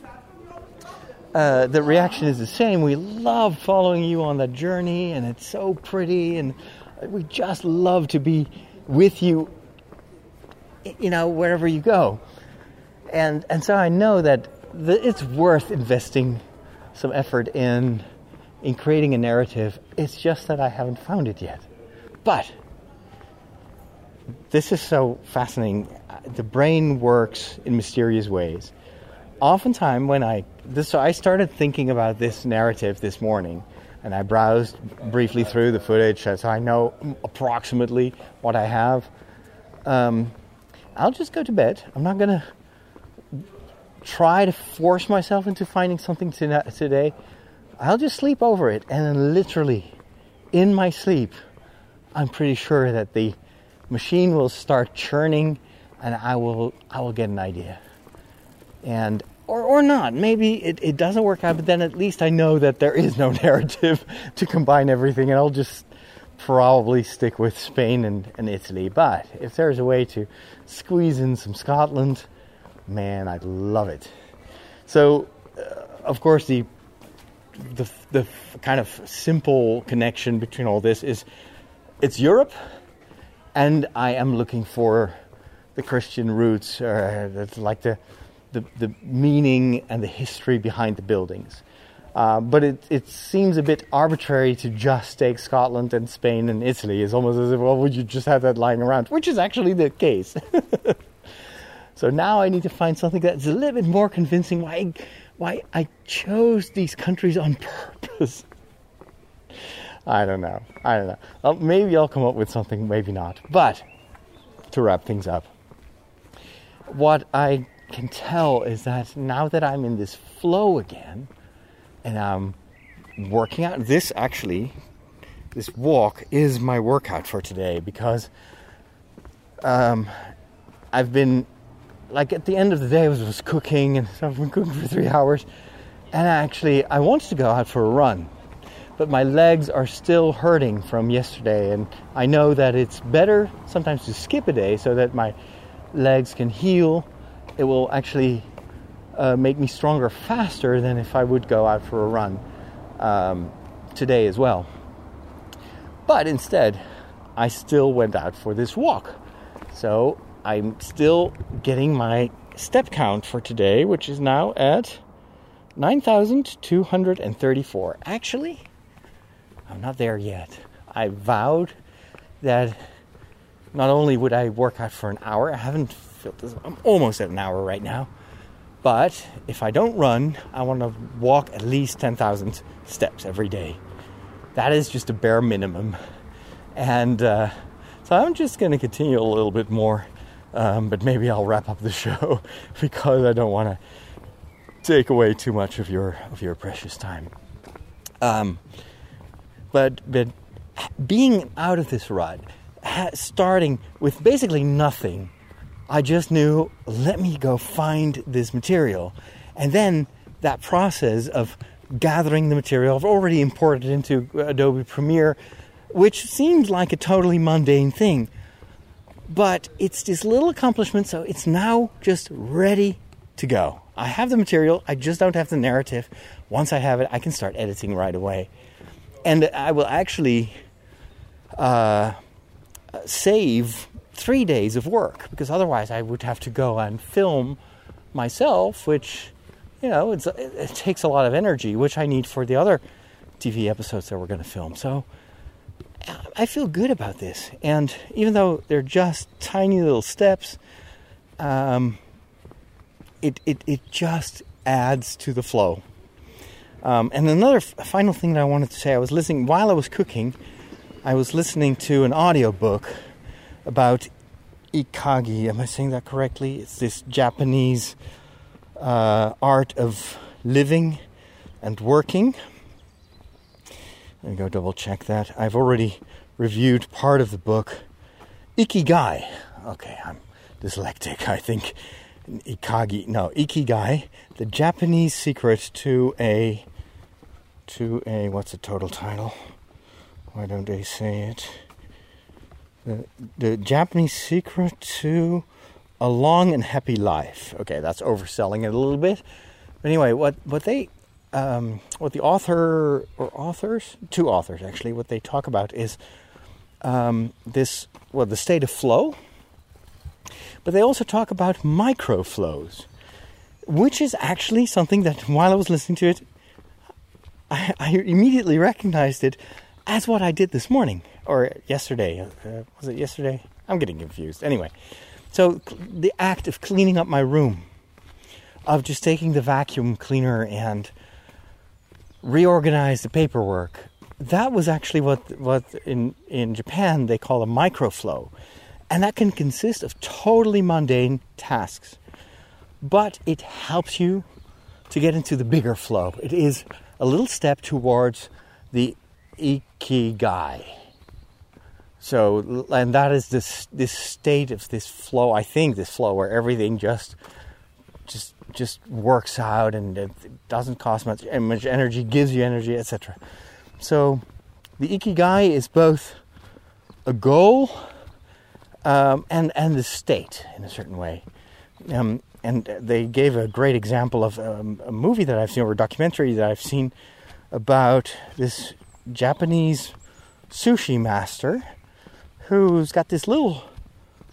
uh, the reaction is the same. We love following you on the journey, and it's so pretty, and we just love to be with you you know, wherever you go. And, and so I know that the, it's worth investing some effort in, in creating a narrative. It's just that I haven't found it yet. But this is so fascinating. The brain works in mysterious ways. Oftentimes, when I this, so I started thinking about this narrative this morning, and I browsed briefly through the footage, so I know approximately what I have. Um, I'll just go to bed. I'm not gonna try to force myself into finding something today, I'll just sleep over it. And then, literally, in my sleep, I'm pretty sure that the machine will start churning and I will, I will get an idea. And or, or not. Maybe it, it doesn't work out, but then at least I know that there is no [LAUGHS] narrative to combine everything, and I'll just probably stick with Spain and, and Italy. But if there's a way to squeeze in some Scotland, man, I'd love it. So, uh, of course, the, the the kind of simple connection between all this is it's Europe, and I am looking for the Christian roots, uh, that's like the the, the meaning and the history behind the buildings. Uh, but it, it seems a bit arbitrary to just take Scotland and Spain and Italy. It's almost as if, well, would you just have that lying around? Which is actually the case. [LAUGHS] so now I need to find something that's a little bit more convincing why, why I chose these countries on purpose. [LAUGHS] I don't know. I don't know. Well, maybe I'll come up with something, maybe not. But to wrap things up, what I can tell is that now that I'm in this flow again and I'm working out, this actually, this walk is my workout for today because um, I've been, like at the end of the day, I was, was cooking and [LAUGHS] so I've been cooking for three hours. And actually, I wanted to go out for a run, but my legs are still hurting from yesterday. And I know that it's better sometimes to skip a day so that my legs can heal it will actually uh, make me stronger faster than if I would go out for a run um, today as well. But instead, I still went out for this walk. So I'm still getting my step count for today, which is now at 9,234. Actually, I'm not there yet. I vowed that not only would I work out for an hour, I haven't I'm almost at an hour right now. But if I don't run, I want to walk at least 10,000 steps every day. That is just a bare minimum. And uh, so I'm just going to continue a little bit more. Um, but maybe I'll wrap up the [LAUGHS] show because I don't want to take away too much of your of your precious time. Um, but but being out of this rut, starting with basically nothing I just knew, let me go find this material. And then that process of gathering the material, I've already imported into Adobe Premiere, which seems like a totally mundane thing. But it's this little accomplishment, so it's now just ready to go. I have the material, I just don't have the narrative. Once I have it, I can start editing right away. And I will actually uh, save three days of work because otherwise I would have to go and film myself, which you know it, it takes a lot of energy, which I need for the other TV episodes that we're going to film. So I feel good about this, and even though they're just tiny little steps, um, it, it it just adds to the flow. Um, and another f- final thing that I wanted to say, I was listening while I was cooking. I was listening to an audiobook about Ikagi. Am I saying that correctly? It's this Japanese uh, art of living and working. Let me go double check that. I've already reviewed part of the book. Ikigai. Okay, I'm dyslexic, I think. Ikagi. No, Ikigai, the Japanese secret to a to a what's the total title? Why don't they say it? The, Japanese secret to a long and happy life. Okay, that's overselling it a little bit. But anyway, what what they um, what the author or authors, two authors actually, what they talk about is um, this well the state of flow. But they also talk about micro flows, which is actually something that while I was listening to it, I, I immediately recognized it as what I did this morning or yesterday. Uh, was it yesterday? I'm getting confused. Anyway, so the act of cleaning up my room, of just taking the vacuum cleaner and reorganize the paperwork, that was actually what what in in Japan they call a microflow, and that can consist of totally mundane tasks. but it helps you to get into the bigger flow. It is a little step towards the ikigai. So, and that is this this state of this flow. I think this flow where everything just just just works out and it doesn't cost much much energy, gives you energy, etc. So, the ikigai is both a goal um, and and the state in a certain way. Um, and they gave a great example of um, a movie that I've seen or a documentary that I've seen about this Japanese sushi master who's got this little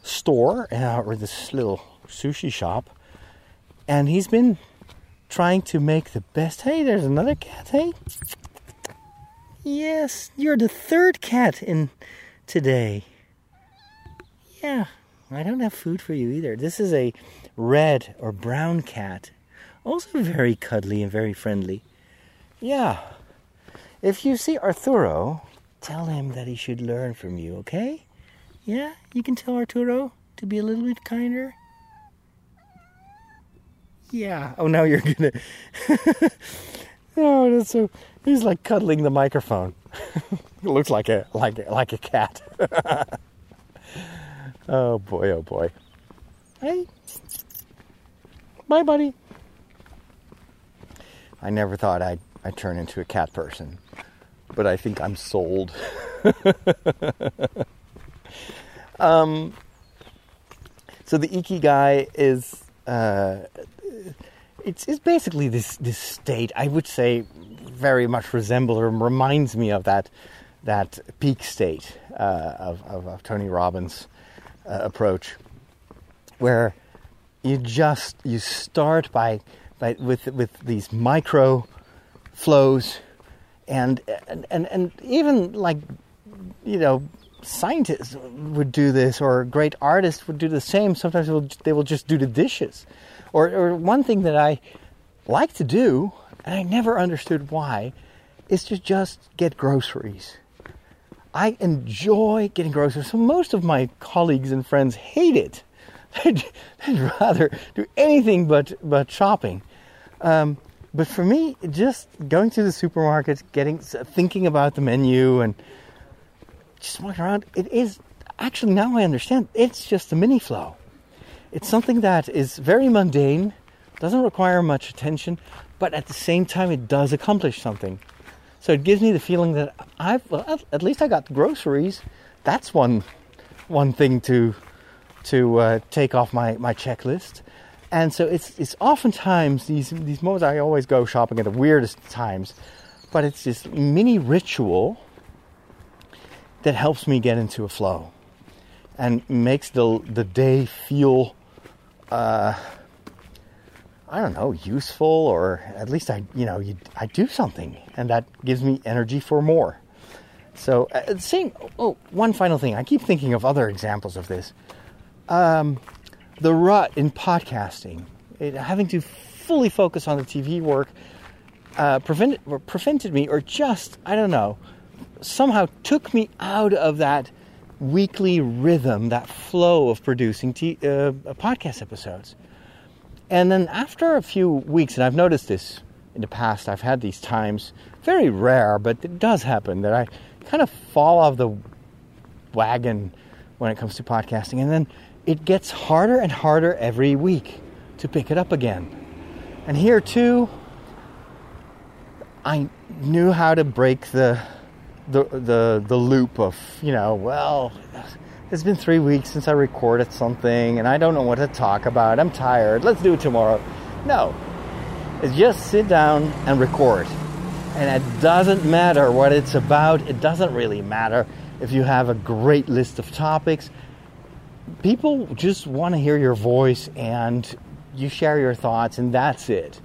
store uh, or this little sushi shop, and he's been trying to make the best. Hey, there's another cat. Hey, yes, you're the third cat in today. Yeah, I don't have food for you either. This is a red or brown cat, also very cuddly and very friendly. Yeah. If you see Arturo, tell him that he should learn from you, okay? Yeah, you can tell Arturo to be a little bit kinder. Yeah. Oh, now you're gonna. [LAUGHS] oh, that's so. He's like cuddling the microphone. it [LAUGHS] looks like a like like a cat. [LAUGHS] oh boy! Oh boy! Hey. Bye, buddy. I never thought I'd, I'd turn into a cat person, but I think I'm sold. Um, so the ikigai is uh, it's, it's basically this this state. I would say very much resembles or reminds me of that that peak state uh, of, of, of, Tony Robbins' uh, approach, where you just you start by by with with these micro flows and and and, and even like you know scientists would do this or great artists would do the same sometimes they will, they will just do the dishes. Or, or one thing that i like to do and i never understood why is to just get groceries. I enjoy getting groceries. So most of my colleagues and friends hate it. [LAUGHS] They'd, they'd rather do anything but but shopping. Um, but for me, just going to the supermarket, getting thinking about the menu, and just walking around, it is actually now I understand. It's just a mini flow. It's something that is very mundane, doesn't require much attention, but at the same time, it does accomplish something. So it gives me the feeling that I've well, at least I got groceries. That's one one thing to to uh, take off my, my checklist. And so it's it's oftentimes these these moments I always go shopping at the weirdest times, but it's this mini ritual that helps me get into a flow and makes the the day feel uh, I don't know useful or at least I you know you, I do something and that gives me energy for more. So uh, same. Oh, one final thing. I keep thinking of other examples of this um, the rut in podcasting, it, having to fully focus on the TV work, uh, prevented prevented me, or just I don't know, somehow took me out of that weekly rhythm, that flow of producing t- uh, podcast episodes. And then after a few weeks, and I've noticed this in the past, I've had these times, very rare, but it does happen that I kind of fall off the wagon when it comes to podcasting. And then it gets harder and harder every week to pick it up again. And here too, I knew how to break the the the, the loop of you know well it's been three weeks since I recorded something and I don't know what to talk about. I'm tired. Let's do it tomorrow. No, it's just sit down and record. And it doesn't matter what it's about. It doesn't really matter if you have a great list of topics people just want to hear your voice and you share your thoughts and that's it.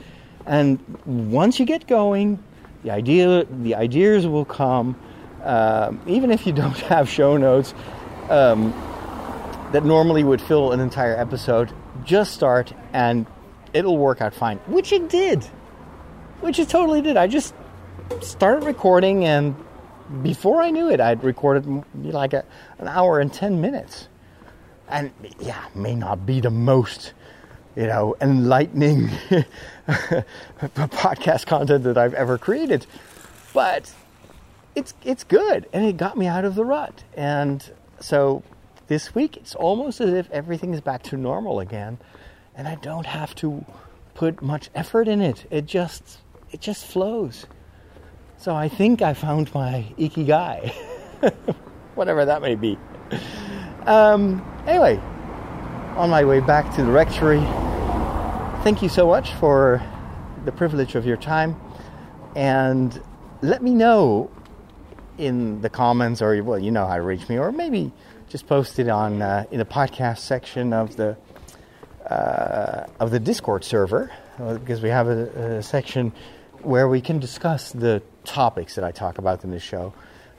And once you get going, the idea, the ideas will come. Uh, even if you don't [LAUGHS] have show notes um, that normally would fill an entire episode, just start and it'll work out fine. Which it did. Which it totally did. I just started recording, and before I knew it, I'd recorded like a, an hour and 10 minutes and yeah, may not be the most you know, enlightening [LAUGHS] podcast content that I've ever created. But it's it's good and it got me out of the rut. And so this week it's almost as if everything is back to normal again and I don't have to put much effort in it. It just it just flows. So I think I found my ikigai, [LAUGHS] whatever that may be. Um, anyway, on my way back to the rectory, thank you so much for the privilege of your time, and let me know in the comments, or well, you know how to reach me, or maybe just post it on uh, in the podcast section of the uh, of the Discord server, uh, because we have a, a section where we can discuss the topics that I talk about in this show.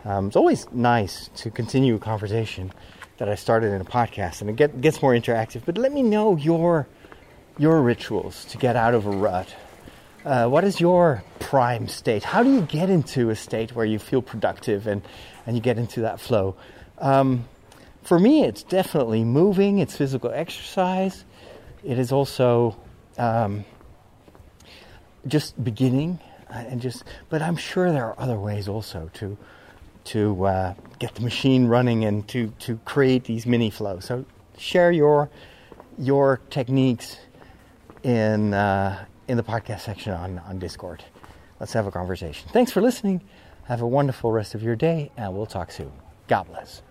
Um, it's always nice to continue a conversation that I started in a podcast, and it get, gets more interactive. But let me know your your rituals to get out of a rut. Uh, what is your prime state? How do you get into a state where you feel productive and, and you get into that flow? Um, for me, it's definitely moving, it's physical exercise. It is also um, just beginning and just but i'm sure there are other ways also to to uh, get the machine running and to to create these mini flows so share your your techniques in uh, in the podcast section on on discord. Let's have a conversation. Thanks for listening. Have a wonderful rest of your day and we'll talk soon. God bless